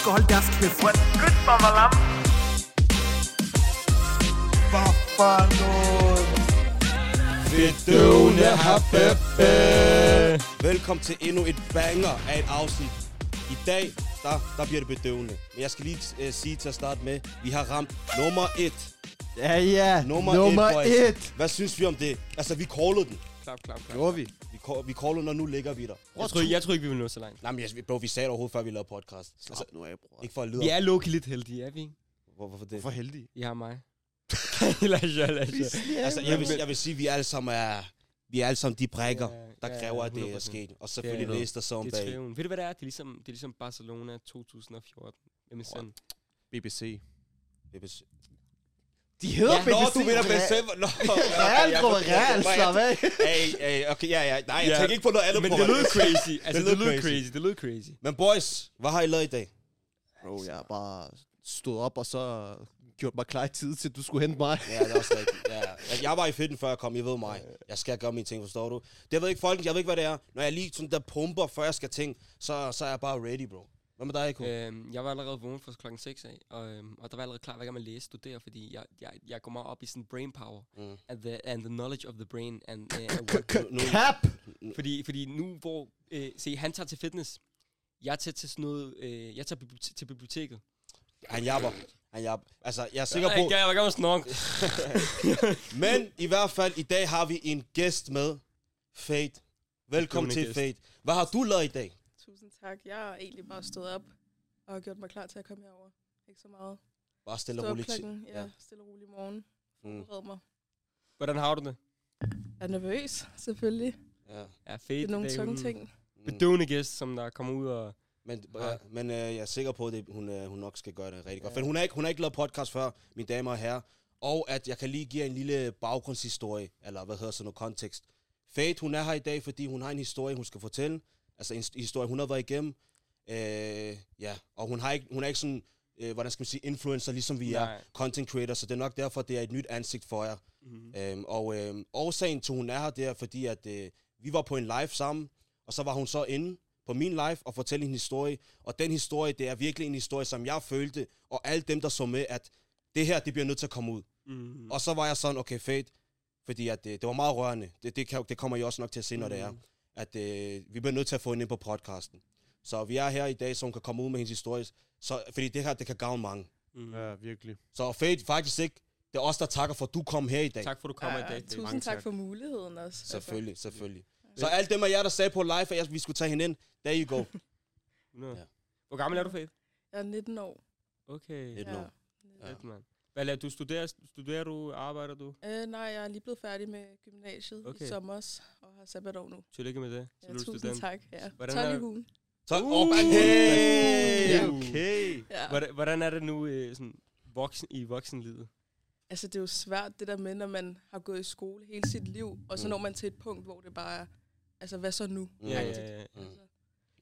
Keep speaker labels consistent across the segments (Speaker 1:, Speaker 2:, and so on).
Speaker 1: skal holde deres kæft.
Speaker 2: Good bamalam.
Speaker 3: Hvad for noget?
Speaker 4: Bedøvende hapepe.
Speaker 5: Velkommen til endnu et banger af et afsnit. I dag, der, der bliver det bedøvende. Men jeg skal lige uh, sige til at starte med, vi har ramt nummer et.
Speaker 3: Ja, ja.
Speaker 5: Nummer,
Speaker 3: Nummer
Speaker 5: et,
Speaker 3: et.
Speaker 5: Hvad synes vi om det? Altså, vi callede den.
Speaker 4: Klap, klap, klap.
Speaker 3: Gjorde vi?
Speaker 5: Vi, call, vi callede den, og nu ligger vi der.
Speaker 4: Jeg tror, jeg tror ikke, vi vil nå så langt.
Speaker 5: Nej, men jeg, bro, vi sagde det overhovedet, før vi lavede podcast. Altså,
Speaker 3: Slap nu af, bror.
Speaker 5: ikke for at lyde
Speaker 4: Vi er low lidt heldige, er vi ikke?
Speaker 5: Hvor, hvorfor det?
Speaker 3: Hvorfor heldig?
Speaker 4: I har mig. Lasha, Lasha.
Speaker 5: Altså, jeg vil, jeg vil sige, at vi alle sammen er... Vi er alle sammen de brækker,
Speaker 4: Ja,
Speaker 5: der
Speaker 4: ja,
Speaker 5: kræver, at det er
Speaker 4: 100%.
Speaker 5: sket. Og selvfølgelig
Speaker 4: Ja,
Speaker 5: læste der så om
Speaker 4: Det er
Speaker 5: bag.
Speaker 4: triven. Ved du, hvad det er? Det er ligesom, det er ligesom Barcelona 2014. MSN.
Speaker 3: BBC.
Speaker 5: BBC.
Speaker 3: De hedder
Speaker 4: Ja,
Speaker 3: BBC.
Speaker 5: Nå, du mener December. Nå,
Speaker 3: Real, bror. Real, slap af.
Speaker 5: Hey, hey, okay, ja, ja. Nej, jeg
Speaker 4: Ja.
Speaker 5: tænker ikke på noget andet.
Speaker 4: Men det lød crazy. Altså, det lød
Speaker 5: crazy.
Speaker 4: crazy. Det lød crazy.
Speaker 5: Men boys, hvad har I lavet i dag?
Speaker 3: Bro, jeg har bare stået op og så gjort mig klar i tid til, at du skulle hente mig.
Speaker 5: Ja, det er også rigtigt. Ja, ja. jeg var i fitten, før jeg kom. I ved mig. Jeg skal gøre mine ting, forstår du? Det ved ikke folk. Jeg ved ikke, hvad det er. Når jeg lige sådan der pumper, før jeg skal ting, så, så er jeg bare ready, bro. Hvad med dig, Eko?
Speaker 4: Øhm, jeg var allerede vågen fra klokken 6 af, og, øhm, og der var allerede klar, hvad jeg at læse, studere, fordi jeg, jeg, jeg går meget op i sådan brain power,
Speaker 5: Mm.
Speaker 4: and the, and the knowledge of the brain, and, uh, and what,
Speaker 3: Cap!
Speaker 4: fordi, fordi nu hvor, øh, se, han tager til fitness, jeg tager til sådan noget, øh, jeg tager bibliote- til biblioteket.
Speaker 5: han jabber. Han jabber. Altså, jeg er sikker på...
Speaker 4: Jeg, jeg var snork.
Speaker 5: Men i hvert fald, i dag har vi en gæst med. Fate. Velkommen til
Speaker 4: gæst.
Speaker 5: Fate. Hvad har du lavet i dag?
Speaker 6: Tusind tak. Jeg har egentlig bare stået op og gjort mig klar til at komme herover. Ikke så meget.
Speaker 5: Bare stille og roligt.
Speaker 6: klokken, ja,
Speaker 5: Ja.
Speaker 6: stille og rolig i morgen.
Speaker 5: Mm.
Speaker 6: Forbered mig.
Speaker 4: Hvordan har du det?
Speaker 6: Jeg er nervøs, selvfølgelig.
Speaker 5: Ja.
Speaker 4: Ja, fedt.
Speaker 6: Det er nogle tunge ting.
Speaker 5: Mm.
Speaker 4: Bedøvende gæst, som der kommer ud og...
Speaker 5: Men,
Speaker 4: Ja.
Speaker 5: men øh, jeg er sikker på, at det, hun, øh, hun nok skal gøre det rigtig godt.
Speaker 4: Ja.
Speaker 5: For hun har, ikke, hun har ikke lavet podcast før, mine damer og herrer. Og at jeg kan lige give en lille baggrundshistorie, eller hvad hedder sådan noget kontekst. Fate, hun er her i dag, fordi hun har en historie, hun skal fortælle. Altså en historie, hun har været igennem. Øh, ja, og hun, har ikke, hun er ikke sådan, øh, hvordan skal man sige, influencer, ligesom vi er
Speaker 4: Nej.
Speaker 5: content creator, så det er nok derfor, det er et nyt ansigt for jer.
Speaker 4: Mm.
Speaker 5: Øhm, og øhm, årsagen til, hun er her, det er fordi, at øh, vi var på en live sammen, og så var hun så inde på min live og fortælle en historie. Og den historie, det er virkelig en historie, som jeg følte, og alle dem, der så med, at det her, det bliver nødt til at komme ud.
Speaker 4: Mm.
Speaker 5: Og så var jeg sådan, okay, fedt, fordi at, øh, det var meget rørende. Det, det, kan, det kommer I også nok til at se, når det er. At øh, vi bliver nødt til at få hende ind på podcasten. Så vi er her i dag, så hun kan komme ud med hendes historie. Så, fordi det her, det kan gavne mange.
Speaker 4: Mm.
Speaker 3: Ja, virkelig.
Speaker 5: Så fedt, faktisk ikke. Det er os, der takker for, at du kom her i dag.
Speaker 4: Tak for, at du kommer i dag. Fate.
Speaker 6: tusind
Speaker 3: Mange
Speaker 6: tak,
Speaker 3: tak.
Speaker 6: for muligheden også. Altså,
Speaker 5: Selvfølgelig, selvfølgelig. Så alle dem af jer, der sagde på live, at jeg, vi skulle tage hende ind, there you go.
Speaker 4: 100.
Speaker 5: Ja.
Speaker 4: Hvor gammel er du, Fate?
Speaker 6: Jeg er 19 år.
Speaker 4: Okay.
Speaker 5: Lidt år. Ja.
Speaker 4: Fedt, mand. Hvad laver du? Studerer, studerer du? Arbejder du?
Speaker 6: Øh, nej, jeg er lige blevet færdig med gymnasiet
Speaker 4: Okay.
Speaker 6: okay. i sommer og har sabbatår nu.
Speaker 4: Tillykke med det. Så
Speaker 6: Ja,
Speaker 4: du
Speaker 6: tusind
Speaker 4: student.
Speaker 6: tak. Ja.
Speaker 4: Hvordan
Speaker 6: 12
Speaker 4: er-
Speaker 6: i ugen.
Speaker 5: Så,
Speaker 4: Uh,
Speaker 5: okay.
Speaker 4: Uh.
Speaker 3: Okay.
Speaker 6: Ja.
Speaker 4: Hvordan, hvordan er det nu øh, sådan, voksen, i voksenlivet?
Speaker 6: Altså, det er jo svært det der med, når man har gået i skole hele sit liv, og så
Speaker 5: Mm.
Speaker 6: når man til et punkt, hvor det bare er, altså, hvad så nu?
Speaker 5: Mm.
Speaker 4: Ja, ja,
Speaker 6: Agtigt.
Speaker 4: ja.
Speaker 5: Mm.
Speaker 6: Altså,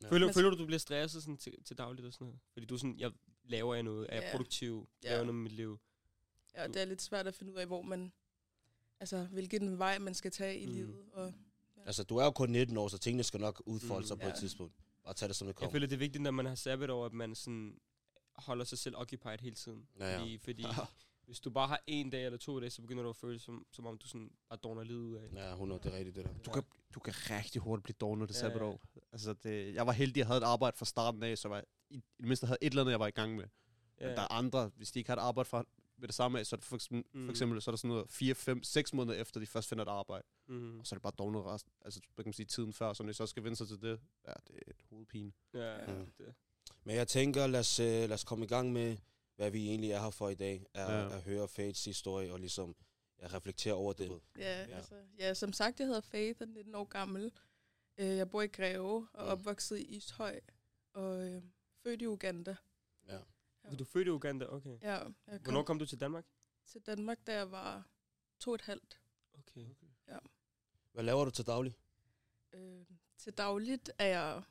Speaker 5: Ja.
Speaker 4: Føler, føler du, du bliver stresset sådan til, til dagligt og sådan noget? Fordi du er sådan, jeg laver jeg noget, er jeg
Speaker 6: Ja.
Speaker 4: produktiv,
Speaker 6: Ja.
Speaker 4: laver jeg noget med mit liv?
Speaker 6: Ja, det er lidt svært at finde ud af, hvor man, altså, hvilken vej man skal tage i
Speaker 4: Mm.
Speaker 6: livet. Og,
Speaker 5: Altså, du er jo kun 19 år, så tingene skal nok udfolde sig
Speaker 4: Mm.
Speaker 5: på et
Speaker 6: Ja.
Speaker 5: tidspunkt. Bare tag det, som det
Speaker 4: Jeg
Speaker 5: kommer.
Speaker 4: føler, det er vigtigt, når man har sabbat over, at man sådan holder sig selv occupied hele tiden.
Speaker 5: Ja, ja.
Speaker 4: Fordi, fordi hvis du bare har en dag eller to dage, så begynder du at føle, som, som om du sådan bare dårner livet ud af.
Speaker 5: Ja, 100, det er rigtigt, det der.
Speaker 3: Du kan, du kan rigtig hurtigt blive dårlig, når det
Speaker 4: Ja,
Speaker 3: sabbatår.
Speaker 4: ja.
Speaker 3: Altså, det, jeg var heldig, at jeg havde et arbejde fra starten af, så jeg i, i det mindste havde et eller andet, jeg var i gang med. Ja. Men der er andre, hvis de ikke har et arbejde fra, med det samme af, så er det for, eksempel,
Speaker 4: Mm.
Speaker 3: for eksempel så er der sådan noget 4, 5, 6 måneder efter, de først finder et arbejde.
Speaker 4: Mm.
Speaker 3: Og så er det bare dårnet resten, altså hvad kan man sige, tiden før, så når de så skal vende sig til det, ja, det er et hovedpine.
Speaker 4: Ja, ja.
Speaker 5: Mm.
Speaker 4: Det.
Speaker 5: Men jeg tænker, lad os, øh, lad os komme i gang med, hvad vi egentlig er her for i dag. Er
Speaker 3: Ja.
Speaker 5: at høre Fates historie og ligesom ja, reflektere over det.
Speaker 6: ja,
Speaker 5: Ja.
Speaker 6: ja. Altså, ja, som sagt, jeg hedder Faith, og er 19 år gammel. Øh, jeg bor i Greve og
Speaker 5: Mm.
Speaker 6: er opvokset i Ishøj, og øh, født i Uganda.
Speaker 5: Ja.
Speaker 4: Du er født i Uganda, okay.
Speaker 6: Ja, jeg kom
Speaker 4: Hvornår kom du til Danmark?
Speaker 6: til Danmark, da jeg var to og et halvt.
Speaker 4: Okay.
Speaker 5: Hvad laver du til daglig?
Speaker 6: Øh, til dagligt er jeg,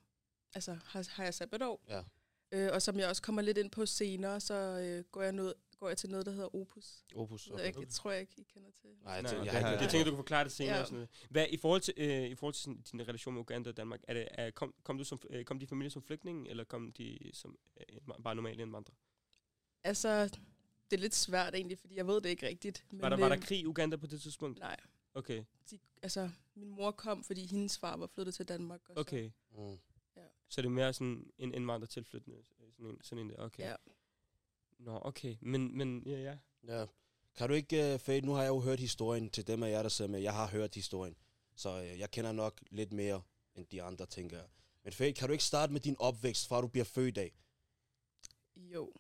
Speaker 6: altså har, har jeg sabbatår.
Speaker 5: Ja.
Speaker 6: Øh, og som jeg også kommer lidt ind på senere, så øh, går jeg noget, går jeg til noget, der hedder Opus.
Speaker 5: Opus.
Speaker 6: Okay. Jeg, jeg tror jeg ikke, I kender til.
Speaker 5: Nej, jeg,
Speaker 4: Nej,
Speaker 5: jeg
Speaker 3: jeg-
Speaker 5: ikke
Speaker 4: Jeg tænker, du kan forklare det senere.
Speaker 6: Ja.
Speaker 4: Ja. Sådan noget. Hvad, I forhold til, øh, i forhold til sådan, din relation med Uganda og Danmark, er det, er, kom, kom, du som, øh, kom de familie som flygtning, eller kom de som øh, bare normale indvandrere?
Speaker 6: Altså, det er lidt svært egentlig, fordi jeg ved det ikke rigtigt. Men,
Speaker 4: Var der, var der
Speaker 6: øh,
Speaker 4: krig i Uganda på det tidspunkt?
Speaker 6: Nej,
Speaker 4: Okay,
Speaker 6: de, altså, min mor kom, fordi hendes far var flyttet til Danmark. Og
Speaker 4: okay.
Speaker 5: Mm.
Speaker 4: Så det er mere sådan en indvandrer tilflyttende, øh, sådan en, sådan en der, okay.
Speaker 6: Ja.
Speaker 4: Nå, okay. Men, men ja, ja.
Speaker 5: Ja. Kan du ikke, uh, Fade, nu har jeg jo hørt historien til dem af jer, der sidder med. Jeg har hørt historien, så uh, jeg kender nok lidt mere end de andre, tænker jeg. Men Fade, kan du ikke starte med din opvækst, fra du bliver født af?
Speaker 6: Så, jo.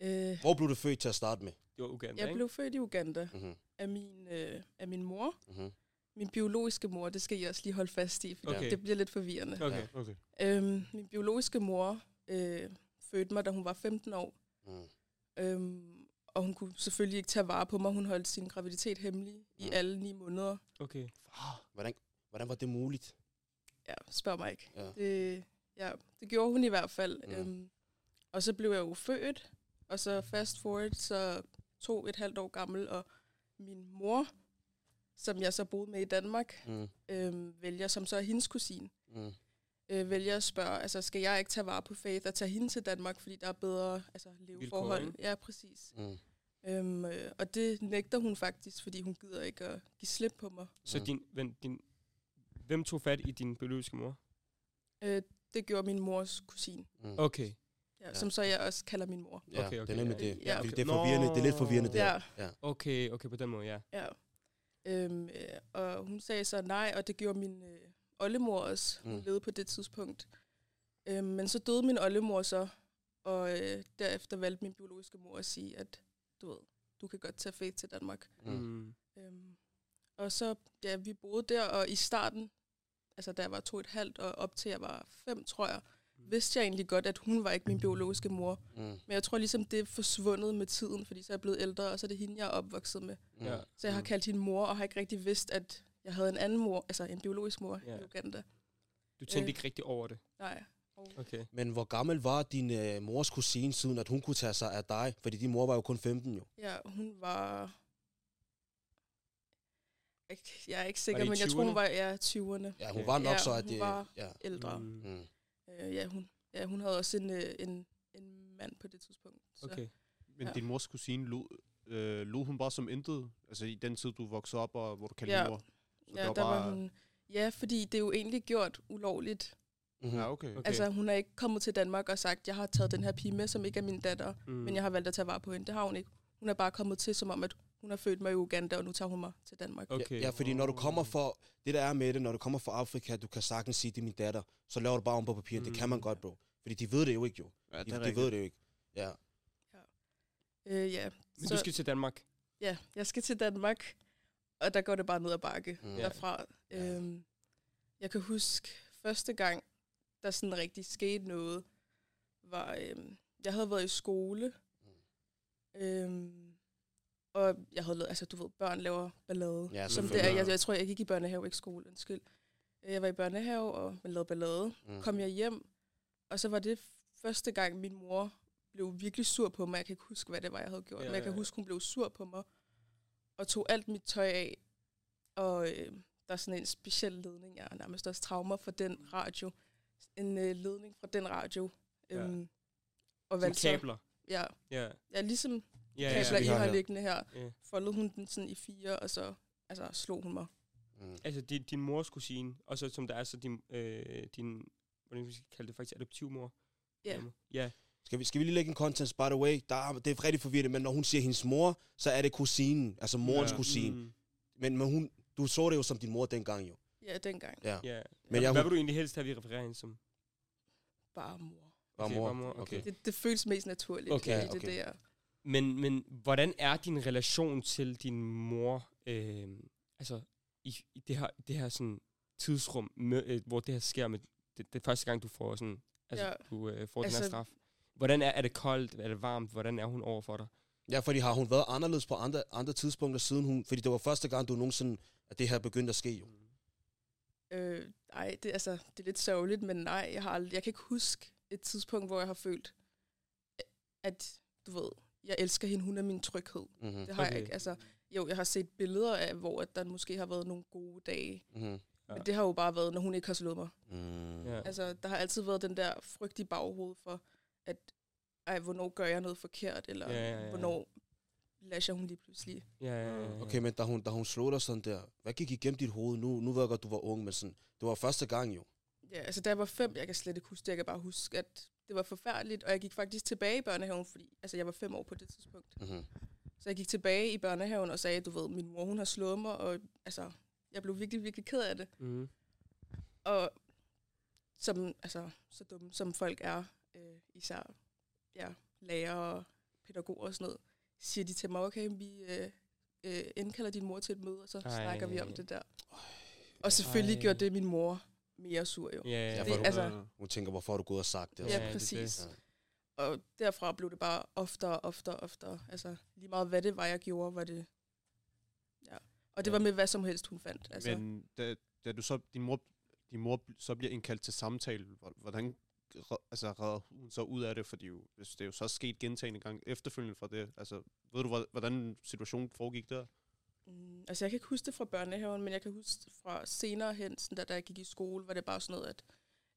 Speaker 6: Øh,
Speaker 5: Hvor blev du født til at starte med?
Speaker 4: Det var Uganda,
Speaker 6: jeg
Speaker 4: ikke?
Speaker 6: blev født i Uganda
Speaker 5: Mm-hmm.
Speaker 6: af min, øh, af min mor.
Speaker 5: Mm-hmm.
Speaker 6: Min biologiske mor, det skal I også lige holde fast i, for
Speaker 4: Okay.
Speaker 6: det bliver lidt forvirrende.
Speaker 4: Okay.
Speaker 3: Okay.
Speaker 6: Øhm, min biologiske mor øh, fødte mig, da hun var 15 år.
Speaker 5: Mm.
Speaker 6: Øhm, og hun kunne selvfølgelig ikke tage vare på mig. Hun holdt sin graviditet hemmelig i
Speaker 5: Mm.
Speaker 6: alle ni måneder.
Speaker 4: okay.
Speaker 5: Hvordan, hvordan var det muligt?
Speaker 6: Ja, spørg mig ikke.
Speaker 5: Ja.
Speaker 6: Det, ja, det gjorde hun i hvert fald.
Speaker 5: Mm.
Speaker 6: Øhm, og så blev jeg jo født, og så fast forward, så to et halvt år gammel, og min mor, som jeg så boede med i Danmark,
Speaker 5: Mm.
Speaker 6: øhm, vælger, som så er hendes kusine,
Speaker 5: Mm.
Speaker 6: øh, vælger at spørge, altså skal jeg ikke tage vare på Faith og tage hende til Danmark, fordi der er bedre altså, leveforhold? Ja, præcis.
Speaker 5: Mm.
Speaker 6: Øhm, øh, og det nægter hun faktisk, fordi hun gider ikke at give slip på mig.
Speaker 4: Så
Speaker 5: Mm.
Speaker 4: din, ven, din, hvem tog fat i din biologiske mor?
Speaker 6: Øh, det gjorde min mors kusine,
Speaker 5: Mm.
Speaker 4: Okay.
Speaker 6: Ja,
Speaker 5: Ja.
Speaker 6: som så jeg også kalder min mor.
Speaker 5: Ja,
Speaker 4: Okay, okay,
Speaker 5: det er nemlig
Speaker 6: ja.
Speaker 5: det.
Speaker 6: Ja,
Speaker 4: okay.
Speaker 5: det er forvirrende. Det er lidt forvirrende der.
Speaker 6: Ja,
Speaker 4: Okay, okay, på den måde, ja.
Speaker 6: ja. Øhm, øh, og hun sagde så nej, og det gjorde min øh, oldemor også. Hun
Speaker 5: Mm.
Speaker 6: levede på det tidspunkt. Øhm, men så døde min oldemor så, og øh, derefter valgte min biologiske mor at sige, at du ved, du kan godt tage Faith til Danmark.
Speaker 5: Mm.
Speaker 4: Mm.
Speaker 6: Øhm, og så, ja, vi boede der, og i starten, altså da jeg var to og et halvt, og op til jeg var fem, tror jeg. Vidste jeg egentlig godt, at hun var ikke min biologiske mor.
Speaker 5: Mm.
Speaker 6: Men jeg tror ligesom, det er forsvundet med tiden, fordi så er jeg blevet ældre, og så er det hende, jeg er opvokset med.
Speaker 5: Mm.
Speaker 4: Ja.
Speaker 6: Så jeg har
Speaker 4: Mm.
Speaker 6: kaldt hende mor, og har ikke rigtig vidst, at jeg havde en anden mor, altså en biologisk mor
Speaker 4: Ja.
Speaker 6: i Uganda.
Speaker 4: Du tænkte
Speaker 6: Øh.
Speaker 4: ikke rigtig over det.
Speaker 6: Nej.
Speaker 4: Okay.
Speaker 5: Men hvor gammel var din øh, mors kusine, siden at hun kunne tage sig af dig? Fordi din mor var jo kun 15 jo.
Speaker 6: ja, hun var... Ikke- Jeg er ikke sikker, men jeg tror,
Speaker 4: 20'erne?
Speaker 6: hun var ja, 20'erne
Speaker 5: Ja, hun var nok
Speaker 6: Ja,
Speaker 5: så, at
Speaker 6: hun
Speaker 5: det...
Speaker 6: var-
Speaker 5: Ja.
Speaker 6: ældre. Mm.
Speaker 4: Mm.
Speaker 6: Øh, ja, hun, ja, hun havde også en, øh, en, en mand på det tidspunkt. Så.
Speaker 4: Okay.
Speaker 3: Men
Speaker 6: Ja.
Speaker 3: din mors kusine, lå, øh, lå hun bare som intet? Altså i den tid, du voksede op, og hvor du kaldte
Speaker 6: Ja.
Speaker 3: mor? Så
Speaker 6: Ja, der var hun... Ja, fordi det er jo egentlig gjort ulovligt.
Speaker 5: Mm-hmm.
Speaker 3: Ja, okay.
Speaker 4: Okay.
Speaker 6: Altså, hun er ikke kommet til Danmark og sagt, jeg har taget den her pige med, som ikke er min datter,
Speaker 4: mm.
Speaker 6: men jeg har valgt at tage vare på hende. Det har hun ikke. Hun er bare kommet til, som om, at hun har født mig i Uganda, og nu tager hun mig til Danmark.
Speaker 4: Okay.
Speaker 5: Ja, ja, fordi når du kommer for... Det der er med det, når du kommer fra Afrika, du kan sagtens sige, det er min datter. Så laver du bare om på papiret. Mm. Det kan man
Speaker 4: Mm.
Speaker 5: godt, bro. Fordi de ved det jo ikke, jo.
Speaker 3: Ja,
Speaker 5: De,
Speaker 3: det er
Speaker 5: de
Speaker 3: rigtigt.
Speaker 5: ved det jo ikke. Ja.
Speaker 6: Øh, ja.
Speaker 4: Men du skal til Danmark.
Speaker 6: ja, jeg skal til Danmark, og der går det bare ned ad bakke
Speaker 5: Mm.
Speaker 6: mm.
Speaker 4: Ja.
Speaker 6: derfra.
Speaker 5: Ja.
Speaker 6: Øhm, jeg kan huske, første gang, der sådan rigtig skete noget, var, øhm, jeg havde været i skole, øhm, og jeg havde lavet, altså du ved, børn laver ballade.
Speaker 5: Ja,
Speaker 6: som det er, jeg, jeg tror, jeg gik i børnehave, ikke skole, undskyld. Øh, Jeg var i børnehave, og man lavede ballade.
Speaker 5: Mm.
Speaker 6: Kom jeg hjem, og så var det første gang, min mor blev virkelig sur på mig. Jeg kan ikke huske, hvad det var, jeg havde gjort,
Speaker 4: Ja,
Speaker 6: ja, men jeg kan
Speaker 4: ja.
Speaker 6: huske, hun blev sur på mig, og tog alt mit tøj af, og øh, der er sådan en speciel ledning, jeg har nærmest også traumer for den radio. En øh, ledning fra den radio.
Speaker 4: Ja.
Speaker 6: Øhm, og
Speaker 4: Som
Speaker 6: valgte så,
Speaker 4: kabler.
Speaker 6: ja,
Speaker 4: Ja.
Speaker 6: ja, ligesom
Speaker 4: Ja,
Speaker 6: kabler,
Speaker 4: ja.
Speaker 6: I
Speaker 5: har
Speaker 6: liggende her,
Speaker 4: Ja.
Speaker 6: foldede hun den sådan i fire, og så altså, slog hun mig.
Speaker 5: Mm.
Speaker 4: Altså din, din mors kusine, og så som der er så din, øh, din hvordan vi skal kalde det faktisk, adoptivmor.
Speaker 6: Ja.
Speaker 4: Ja,
Speaker 5: Skal vi, skal vi lige lægge en context, by the way? Der er, det er rigtig forvirrende, men når hun siger hendes mor, så er det kusinen, altså morens
Speaker 3: Ja.
Speaker 5: kusine.
Speaker 4: Mm,
Speaker 5: Men, men hun, du så det jo som din mor dengang jo.
Speaker 6: Ja, dengang.
Speaker 5: Ja.
Speaker 4: ja.
Speaker 5: Men
Speaker 4: Men
Speaker 5: jeg-
Speaker 4: Hvad vil du egentlig helst have, vi refererer hende som?
Speaker 6: Bare mor.
Speaker 5: Bare
Speaker 4: Okay,
Speaker 5: mor.
Speaker 4: bare mor, okay.
Speaker 6: Det, det føles mest naturligt,
Speaker 4: Okay,
Speaker 5: okay.
Speaker 6: det der.
Speaker 4: Men, men hvordan er din relation til din mor, øh, altså i, i det her, det her sådan tidsrum, med, øh, hvor det her sker med, det, det første gang, du får sådan, altså
Speaker 6: Ja.
Speaker 4: du øh, får altså, den her
Speaker 6: Altså-
Speaker 4: straf. Hvordan er, er det koldt, er det varmt, hvordan er hun over for dig?
Speaker 5: Ja, fordi har hun været anderledes på andre, andre tidspunkter siden hun... Fordi det var første gang, du nogensinde... At det her begyndte at ske jo.
Speaker 6: Øh, ej, det, altså, det er lidt sørgeligt, men nej, jeg, har jeg kan ikke huske et tidspunkt, hvor jeg har følt, at du ved, jeg elsker hende, hun er min tryghed.
Speaker 5: Mm-hmm.
Speaker 6: Det har okay. jeg ikke. Altså, jo, jeg har set billeder af, hvor at der måske har været nogle gode dage.
Speaker 5: Mm-hmm.
Speaker 4: Ja.
Speaker 6: Men det har jo bare været, når hun ikke har slået mig.
Speaker 5: Mm.
Speaker 4: Ja.
Speaker 6: Altså, der har altid været den der frygt i baghovedet for, at ej, hvornår gør jeg noget forkert, eller
Speaker 4: Ja, ja, ja.
Speaker 6: hvornår lasher hun lige pludselig.
Speaker 4: Ja, ja, ja, ja.
Speaker 5: Okay, men da hun, da hun slog dig sådan der, hvad gik igennem dit hoved? Nu, nu ved jeg godt, du var ung, men sådan, det var første gang jo.
Speaker 6: Ja, altså da jeg var fem, jeg kan slet ikke huske det, jeg kan bare huske, at det var forfærdeligt, og jeg gik faktisk tilbage i børnehaven, fordi altså, jeg var fem år på det tidspunkt.
Speaker 5: Mm-hmm.
Speaker 6: Så jeg gik tilbage i børnehaven og sagde, du ved, min mor hun har slået mig, og altså, jeg blev virkelig, virkelig ked af det.
Speaker 4: Mm.
Speaker 6: Og som, altså, så dumme som folk er, øh, især ja, lærere og pædagoger og sådan noget, siger de til mig, okay, vi øh, øh, indkalder din mor til et møde, og så
Speaker 4: Ej.
Speaker 6: Snakker vi om det der. Og selvfølgelig
Speaker 4: Ej.
Speaker 6: gjorde det min mor mere sur jo.
Speaker 4: Ja, ja,
Speaker 5: Ja,
Speaker 6: Det,
Speaker 5: du-
Speaker 6: altså,
Speaker 5: Hun tænker, hvorfor har du gået og sagt det? og
Speaker 6: Ja,
Speaker 5: sådan.
Speaker 4: det er
Speaker 6: præcis.
Speaker 5: det.
Speaker 6: og derfra blev det bare oftere og oftere og oftere. Altså lige meget hvad det var, jeg gjorde, var det... Ja. Og det
Speaker 4: Ja.
Speaker 6: var med hvad som helst, hun fandt. Altså,
Speaker 3: Men da, da du så, din mor, din mor så bliver indkaldt til samtale, hvor- hvordan altså, redder hun så ud af det? Fordi jo, hvis det er jo så sket gentagende gang efterfølgende fra det. Altså, ved du, hvor- hvordan situationen foregik der?
Speaker 6: Mm, altså jeg kan ikke huske det fra børnehaven, men jeg kan huske fra senere hen, sådan da, da jeg gik i skole, var det bare sådan noget, at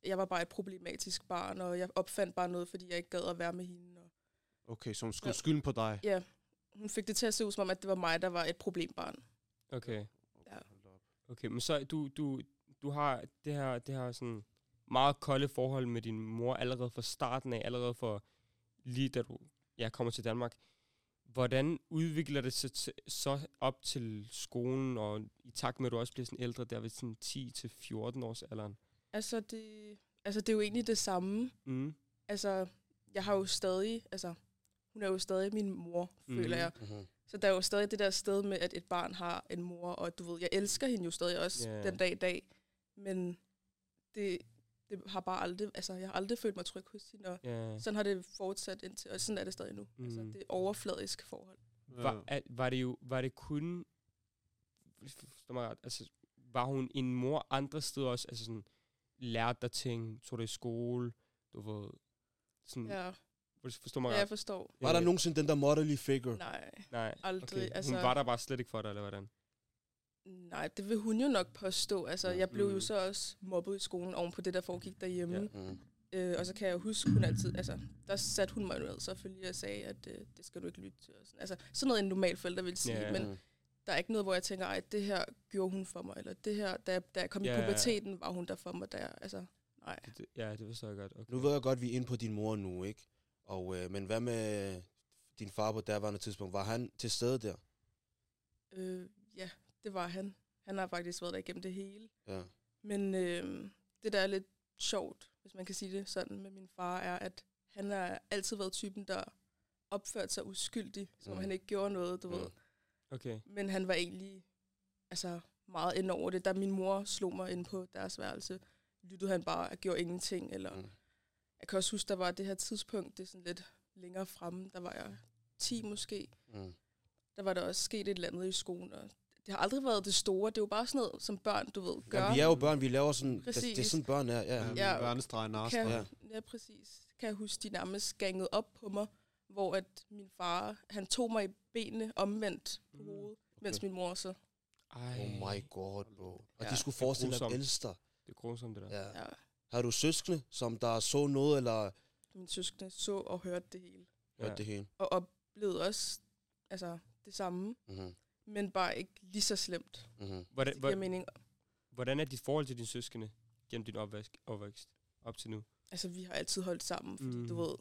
Speaker 6: jeg var bare et problematisk barn, og jeg opfandt bare noget, fordi jeg ikke gad at være med hende. Og,
Speaker 3: Okay, så hun skulle
Speaker 6: Ja.
Speaker 3: skylden på dig.
Speaker 6: ja, hun fik det til at se ud som om, at det var mig, der var et problembarn.
Speaker 4: Okay.
Speaker 6: Ja.
Speaker 4: Okay, men så du, du, du har det her, det her sådan meget kolde forhold med din mor allerede fra starten af, allerede for lige da du ja, kommer til Danmark. Hvordan udvikler det sig til, så op til skolen, og i takt med, at du også bliver sådan ældre, der ved sådan 10-14 års alderen?
Speaker 6: Altså det, altså det er jo egentlig det samme.
Speaker 4: Mm.
Speaker 6: Altså, jeg har jo stadig, altså, hun er jo stadig min mor, mm. føler jeg.
Speaker 5: Mm-hmm.
Speaker 6: Så der er jo stadig det der sted med, at et barn har en mor, og du ved, jeg elsker hende jo stadig også yeah. den dag i dag, men det, det har bare aldrig, altså jeg har aldrig følt mig tryg hos hende, og
Speaker 4: Ja.
Speaker 6: sådan har det fortsat indtil, og sådan er det stadig nu. Mm. Altså det er overfladiske forhold.
Speaker 4: Var, at, var det jo, var det kun, forstår mig ret, altså, var hun en mor andre steder også, altså sådan, lærte dig ting, tog dig i skole, du ved, sådan, ja.
Speaker 6: Ja,
Speaker 4: forstår mig
Speaker 6: ja jeg forstår.
Speaker 5: Var der nogensinde den der motherly figure?
Speaker 6: Nej,
Speaker 4: Nej,
Speaker 6: aldrig.
Speaker 4: okay.
Speaker 6: Altså,
Speaker 4: Hun var der bare slet ikke for dig, eller hvordan?
Speaker 6: Nej, det vil hun jo nok påstå. Altså, jeg blev jo
Speaker 4: Mhm.
Speaker 6: så også mobbet i skolen oven på det, der foregik derhjemme.
Speaker 4: Ja.
Speaker 5: Mm.
Speaker 6: Øh, og så kan jeg huske, hun altid, altså, der satte hun mig ned selvfølgelig og sagde, at øh, det skal du ikke lytte til. Og sådan. Altså, sådan noget en normal forælder vil sige,
Speaker 4: Ja.
Speaker 6: yeah. men
Speaker 5: Mm.
Speaker 6: der er ikke noget, hvor jeg tænker, at det her gjorde hun for mig, eller det her, da, da jeg kom
Speaker 4: Ja,
Speaker 6: i puberteten, var hun der for mig, der, altså, nej.
Speaker 4: Det, det, ja, det forstår jeg godt. Okay.
Speaker 5: Nu ved jeg godt, vi er inde på din mor nu, ikke? Og, øh, men hvad med din far på derværende tidspunkt? Var han til stede der?
Speaker 6: Øh, ja, det var han. Han har faktisk været der igennem det hele.
Speaker 5: Ja.
Speaker 6: Men øh, det, der er lidt sjovt, hvis man kan sige det sådan, med min far, er, at han har altid været typen, der opførte sig uskyldig, som
Speaker 5: Mm.
Speaker 6: mm. han ikke gjorde noget, du
Speaker 5: Mm.
Speaker 6: ved.
Speaker 4: Okay.
Speaker 6: Men han var egentlig altså, meget ind over det. Da min mor slog mig ind på deres værelse, lyttede han bare og gjorde ingenting. Eller,
Speaker 5: mm.
Speaker 6: Jeg kan også huske, der var det her tidspunkt, det er sådan lidt længere fremme, der var jeg 10 måske.
Speaker 5: Mm.
Speaker 6: Der var der også sket et eller andet i skolen, og det har aldrig været det store. Det er jo bare sådan noget, som børn, du ved, gør.
Speaker 5: Jamen, vi er jo børn, vi laver sådan... Det, det er
Speaker 6: Præcis.
Speaker 5: sådan, børn er, ja.
Speaker 3: Ja,
Speaker 6: Ja.
Speaker 3: Børnestreg, narstreg.
Speaker 6: kan,
Speaker 5: Ja.
Speaker 6: ja. ja, præcis. Kan jeg huske, de nærmest gangede op på mig, hvor at min far, han tog mig i benene omvendt på
Speaker 4: Mm.
Speaker 6: hovedet, mens min mor så.
Speaker 4: Ej,
Speaker 5: Oh my god, bro. Og
Speaker 6: Ja.
Speaker 5: de skulle forestille dig dig.
Speaker 4: det er grusomt, det der.
Speaker 5: Ja.
Speaker 6: Ja,
Speaker 5: Har du søskende, som der så noget, eller
Speaker 6: min søskende så og hørte det hele.
Speaker 5: hørte ja. det hele?
Speaker 6: Og oplevede også altså, det samme,
Speaker 5: Mm-hmm.
Speaker 6: Men bare ikke lige så slemt.
Speaker 5: Mm-hmm.
Speaker 4: Hvordan,
Speaker 6: Det giver mening.
Speaker 4: hvordan er dit forhold til dine søskende gennem din opvækst, opvækst op til nu?
Speaker 6: Altså, vi har altid holdt sammen, fordi
Speaker 4: Mm.
Speaker 6: du ved,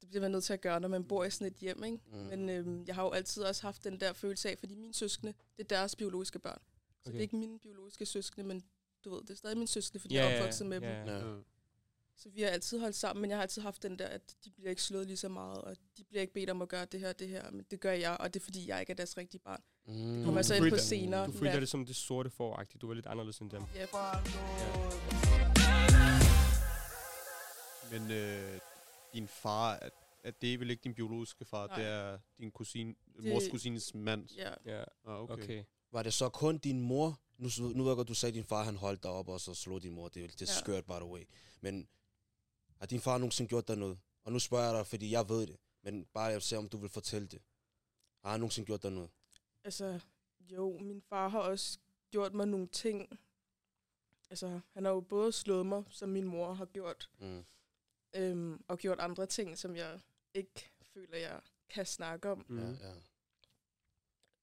Speaker 6: det bliver man nødt til at gøre, når man bor i sådan et hjem, ikke?
Speaker 5: Mm.
Speaker 6: Men øhm, jeg har jo altid også haft den der følelse af, fordi mine søskende, det er deres biologiske børn. Så
Speaker 4: Okay.
Speaker 6: det er ikke mine biologiske søskende, men du ved, det er stadig mine søskende, fordi
Speaker 4: Ja,
Speaker 6: jeg er opvokset med
Speaker 4: ja,
Speaker 6: dem.
Speaker 4: ja.
Speaker 6: Så vi har altid holdt sammen, men jeg har altid haft den der, at de bliver ikke slået lige så meget, og de bliver ikke bedt om at gøre det her og det her, men det gør jeg, og det er fordi, jeg ikke er deres rigtige barn.
Speaker 5: Mm.
Speaker 6: Kommer jeg så ind på senere.
Speaker 4: Du følte
Speaker 6: Ja.
Speaker 4: det som det sorte foragtigt. Du var lidt anderledes end dem.
Speaker 6: Ja,
Speaker 3: Men øh, din far, er, er det vel ikke din biologiske far?
Speaker 6: Nej.
Speaker 3: Det er din kusine,
Speaker 6: Det-
Speaker 3: mors kusines mand?
Speaker 6: ja.
Speaker 4: Ja,
Speaker 3: Ah, okay.
Speaker 4: okay.
Speaker 5: Var det så kun din mor? Nu, nu ved jeg godt, du sagde, at din far han holdt dig op, og så slog din mor. Det er, det er
Speaker 6: Ja.
Speaker 5: skørt, by the way. Men har din far nogensinde gjort dig noget? Og nu spørger jeg dig, fordi jeg ved det. Men bare jeg se, om du vil fortælle det. Har han nogensinde gjort dig noget?
Speaker 6: Altså, jo, min far har også gjort mig nogle ting. Altså, han har jo både slået mig, som min mor har gjort,
Speaker 5: Mm.
Speaker 6: øhm, og gjort andre ting, som jeg ikke føler, jeg kan snakke om.
Speaker 4: Mm.
Speaker 5: Ja, ja.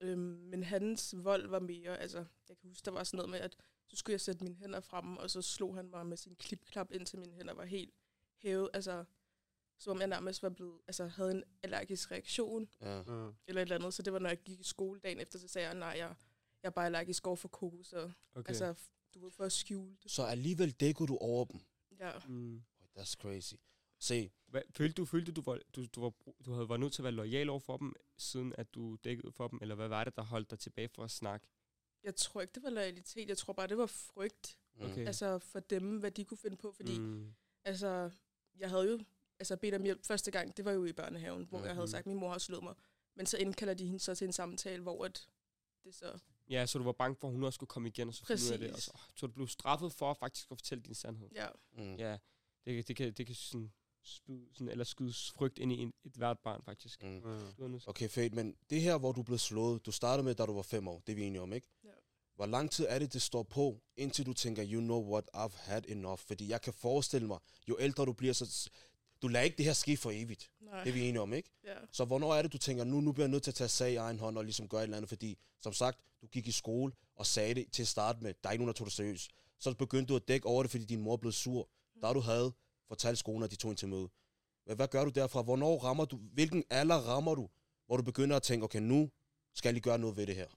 Speaker 6: Øhm, men hans vold var mere, altså, jeg kan huske, der var sådan noget med, at så skulle jeg sætte mine hænder frem, og så slog han mig med sin klipklap, indtil mine hænder var helt hævet. Altså, som om jeg nærmest var blevet, altså, havde en allergisk reaktion,
Speaker 5: ja.
Speaker 6: Eller et eller andet. Så det var, når jeg gik i skole dagen efter, så sagde jeg, nej, jeg, jeg er bare allergisk over for kokos, og
Speaker 4: Okay.
Speaker 6: altså, du ved, for at skjule det.
Speaker 5: Så alligevel dækkede du over dem.
Speaker 6: Ja.
Speaker 4: mm.
Speaker 5: That's crazy. Se,
Speaker 4: Hvad, følte du, følte du, var, du, du, var, du havde været nødt til at være lojal over for dem, siden at du dækkede for dem, eller hvad var det, der holdt dig tilbage fra at snakke?
Speaker 6: Jeg tror ikke, det var loyalitet. Jeg tror bare, det var frygt.
Speaker 5: mm.
Speaker 4: Okay.
Speaker 6: Altså for dem, hvad de kunne finde på. Fordi
Speaker 4: mm.
Speaker 6: altså, jeg havde jo altså, bedt om hjælp første gang. Det var jo i børnehaven, hvor jeg havde
Speaker 4: Mhm.
Speaker 6: sagt, at min mor har slået mig. Men så indkalder de hende så til en samtale, hvor at det så...
Speaker 4: Ja, så du var bange for, at hun også skulle komme igen og så finde ud af det. Og
Speaker 6: Præcis.
Speaker 4: så, så du blev straffet for faktisk at fortælle din sandhed.
Speaker 6: Ja,
Speaker 5: Mm.
Speaker 4: Ja, det, kan- det kan, det kan sådan, spyde, sådan, eller skyde frygt ind i en, et hvert barn, faktisk.
Speaker 5: Mm.
Speaker 4: Til-
Speaker 5: Okay, fedt, men det her, hvor du blev slået, du startede med, da du var fem år, det er vi enige om, ikke? Hvor lang tid er det, det står på, indtil du tænker, you know what, I've had enough? Fordi jeg kan forestille mig, jo ældre du bliver, så du lader ikke det her ske for evigt.
Speaker 6: nej.
Speaker 5: Det er vi enige om, ikke?
Speaker 6: Ja.
Speaker 5: Så hvornår er det, du tænker, nu, nu bliver jeg nødt til at tage sag i egen hånd og ligesom gøre et eller andet? Fordi, som sagt, du gik i skole og sagde det til at starte med, der er ikke nogen, der tog det seriøst. Så begyndte du at dække over det, fordi din mor blev sur. Der du havde fortalt skolen, at de tog en til møde. Hvad, hvad gør du derfra? Hvornår rammer du? Hvilken alder rammer du, hvor du begynder at tænke, okay, nu skal jeg gøre noget ved det her?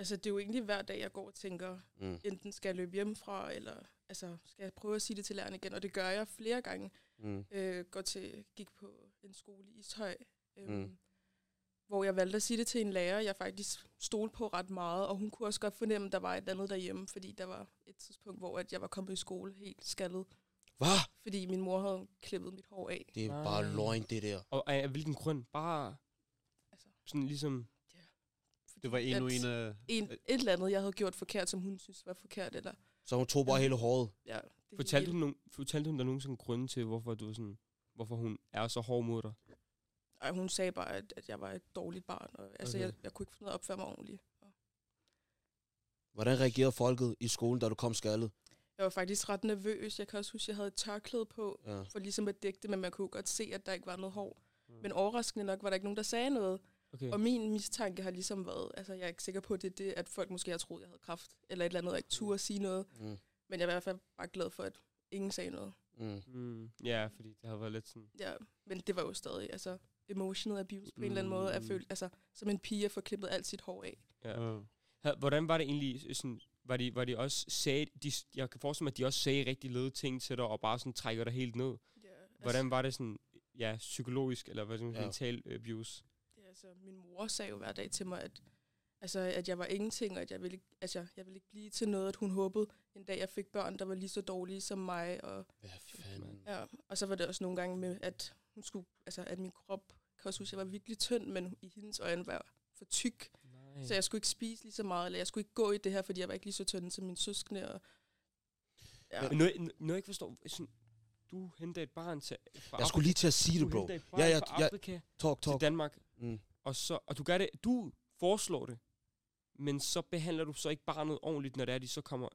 Speaker 6: Altså, det er jo egentlig hver dag, jeg går og tænker,
Speaker 5: Mm.
Speaker 6: enten skal jeg løbe hjemmefra, eller altså, skal jeg prøve at sige det til læreren igen. Og det gør jeg flere gange.
Speaker 5: Mm.
Speaker 6: Øh, går til, gik på en skole i Ishøj, øhm,
Speaker 5: Mm.
Speaker 6: hvor jeg valgte at sige det til en lærer, jeg faktisk stolede på ret meget, og hun kunne også godt fornemme, at der var et andet derhjemme, fordi der var et tidspunkt, hvor at jeg var kommet i skole helt skaldet,
Speaker 5: Hvad?
Speaker 6: fordi min mor havde klippet mit hår af.
Speaker 5: Det er
Speaker 4: Nej.
Speaker 5: bare løgn, det der.
Speaker 4: Og af hvilken grund? Bare
Speaker 6: Altså,
Speaker 4: sådan ligesom...
Speaker 3: Det var endnu en af...
Speaker 6: en, et eller andet, jeg havde gjort forkert, som hun synes var forkert, eller
Speaker 5: Så hun tog bare hele håret.
Speaker 6: ja. Det
Speaker 4: Fortalte
Speaker 6: hele.
Speaker 4: hun, nogen, fortalte hun dig nogen sådan grunde til, hvorfor du sådan... Hvorfor hun er så hård mod dig?
Speaker 6: Ej, hun sagde bare, at, at jeg var et dårligt barn, og altså,
Speaker 4: Okay.
Speaker 6: jeg, jeg kunne ikke finde ud af at opføre mig ordentligt. Og
Speaker 5: Hvordan reagerede folket i skolen, da du kom skaldet?
Speaker 6: Jeg var faktisk ret nervøs. Jeg kan også huske, at jeg havde et tørklæde på,
Speaker 5: Ja.
Speaker 6: for ligesom at dække det, men man kunne godt se, at der ikke var noget hår.
Speaker 3: Mm.
Speaker 6: Men overraskende nok var der ikke nogen, der sagde noget.
Speaker 4: Okay.
Speaker 6: Og min mistanke har ligesom været, altså jeg er ikke sikker på, at det er det, at folk måske har troet, jeg havde kraft, eller et eller andet, og ikke turde at sige noget.
Speaker 5: Mm.
Speaker 6: Men jeg er i hvert fald bare glad for, at ingen sagde noget.
Speaker 5: Mm.
Speaker 4: Mm, ja, fordi det havde været lidt sådan...
Speaker 6: Ja, men det var jo stadig, altså emotional abuse på en eller anden måde. At
Speaker 4: Mm.
Speaker 6: føle, altså, som en pige at få klippet alt sit hår af.
Speaker 4: Ja. Ha- Hvordan var det egentlig øh, sådan... Var de, var de også sagde, de, jeg kan forestille mig, at de også sagde rigtig lede ting til dig, og bare sådan trækker dig helt ned.
Speaker 6: Ja, altså,
Speaker 4: Hvordan var det sådan, ja, psykologisk, eller hvad skal man
Speaker 5: ja.
Speaker 4: mental abuse?
Speaker 6: Altså, min mor sagde jo hver dag til mig, at, altså, at jeg var ingenting, og at jeg ville, ikke, altså, jeg ville ikke blive til noget, at hun håbede en dag, jeg fik børn, der var lige så dårlige som mig. Og,
Speaker 5: Hvad fanden?
Speaker 6: ja, og så var det også nogle gange med, at, hun skulle, altså, at min krop, kan også huske, jeg var virkelig tynd, men i hendes øjne var jeg for tyk.
Speaker 4: Nej.
Speaker 6: Så jeg skulle ikke spise lige så meget, eller jeg skulle ikke gå i det her, fordi jeg var ikke lige så tynd som mine søskende. Og, ja.
Speaker 4: Men noget, noget, jeg ikke forstår, sådan, du henter et barn til, fra
Speaker 5: Jeg skulle lige til at sige
Speaker 4: du
Speaker 5: det, bro.
Speaker 4: henter et barn
Speaker 5: Ja, ja,
Speaker 4: fra
Speaker 5: ja.
Speaker 4: Afrika
Speaker 5: Talk,
Speaker 4: til
Speaker 5: talk.
Speaker 4: Danmark,
Speaker 5: Mm.
Speaker 4: og, så, og du gør det, du foreslår det, men så behandler du så ikke barnet ordentligt, når det er, de så kommer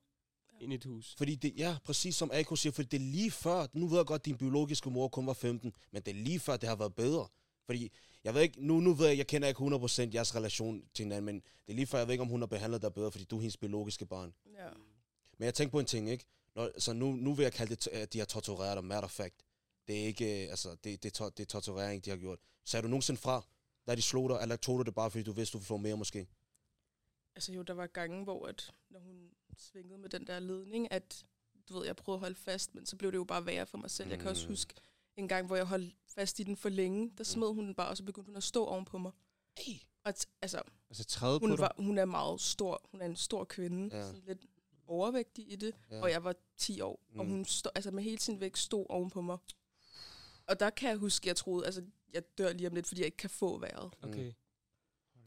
Speaker 4: ind i et hus.
Speaker 5: Fordi det, ja, præcis som AK siger, fordi det er lige før, nu ved jeg godt, at din biologiske mor kun var 15, men det er lige før, det har været bedre. Fordi, jeg ved ikke, nu, nu ved jeg, jeg kender ikke 100% jeres relation til hinanden, men det er lige før, jeg ved ikke, om hun har behandlet dig bedre, fordi du er hendes biologiske barn.
Speaker 6: ja.
Speaker 5: Men jeg tænker på en ting, ikke? Når, så nu, nu vil jeg kalde det, at de har tortureret dig, matter of fact. Det er ikke, øh, altså, det, det, er det er torturering, de har gjort. Sagde du nogensinde fra, da de slog dig, eller tog du det bare, fordi du vidste, du ville få mere måske?
Speaker 6: Altså jo, der var gange, hvor at, når hun svingede med den der ledning, at du ved, jeg prøvede at holde fast, men så blev det jo bare værre for mig selv. Mm. Jeg kan også
Speaker 5: Mm.
Speaker 6: huske en gang, hvor jeg holdt fast i den for længe, der smed hun den bare, og så begyndte hun at stå oven på mig.
Speaker 5: Hey.
Speaker 6: Og t- altså,
Speaker 3: Altså træde på
Speaker 6: hun,
Speaker 3: dig.
Speaker 6: var, hun er meget stor. Hun er en stor kvinde.
Speaker 5: Ja.
Speaker 6: Sådan lidt overvægtig i det.
Speaker 5: Ja.
Speaker 6: Og jeg var 10 år. Mm. Og
Speaker 5: Mm.
Speaker 6: hun stod, altså med hele sin vægt stod oven på mig. Og der kan jeg huske, jeg troede, altså jeg dør lige om lidt, fordi jeg ikke kan få vejret.
Speaker 4: Okay.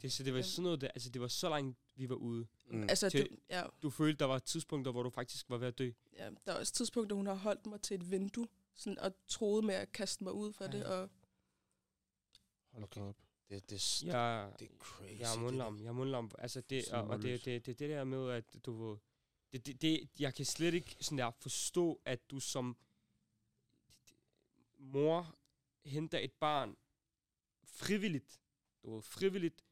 Speaker 4: Det, så det var
Speaker 6: Ja.
Speaker 4: sådan noget, der, altså det var så langt, vi var ude.
Speaker 5: Mm.
Speaker 6: Altså,
Speaker 4: Til-
Speaker 6: det, ja,
Speaker 4: Du følte, der var tidspunkter, hvor du faktisk var ved at dø.
Speaker 6: ja, der er også tidspunkter, hun har holdt mig til et vindue, sådan, og troede med at kaste mig ud for
Speaker 4: Ej.
Speaker 6: det. Og
Speaker 3: Hold
Speaker 5: Okay.
Speaker 3: op.
Speaker 5: Det, det,
Speaker 4: Jeg,
Speaker 5: det er crazy.
Speaker 4: jeg er mundlam. Jeg er mundlam. Altså det, og, og det, det, det, det der med, at du. Det, det, det, jeg kan slet ikke sådan der forstå, at du som mor henter et barn frivilligt, du ved, frivilligt,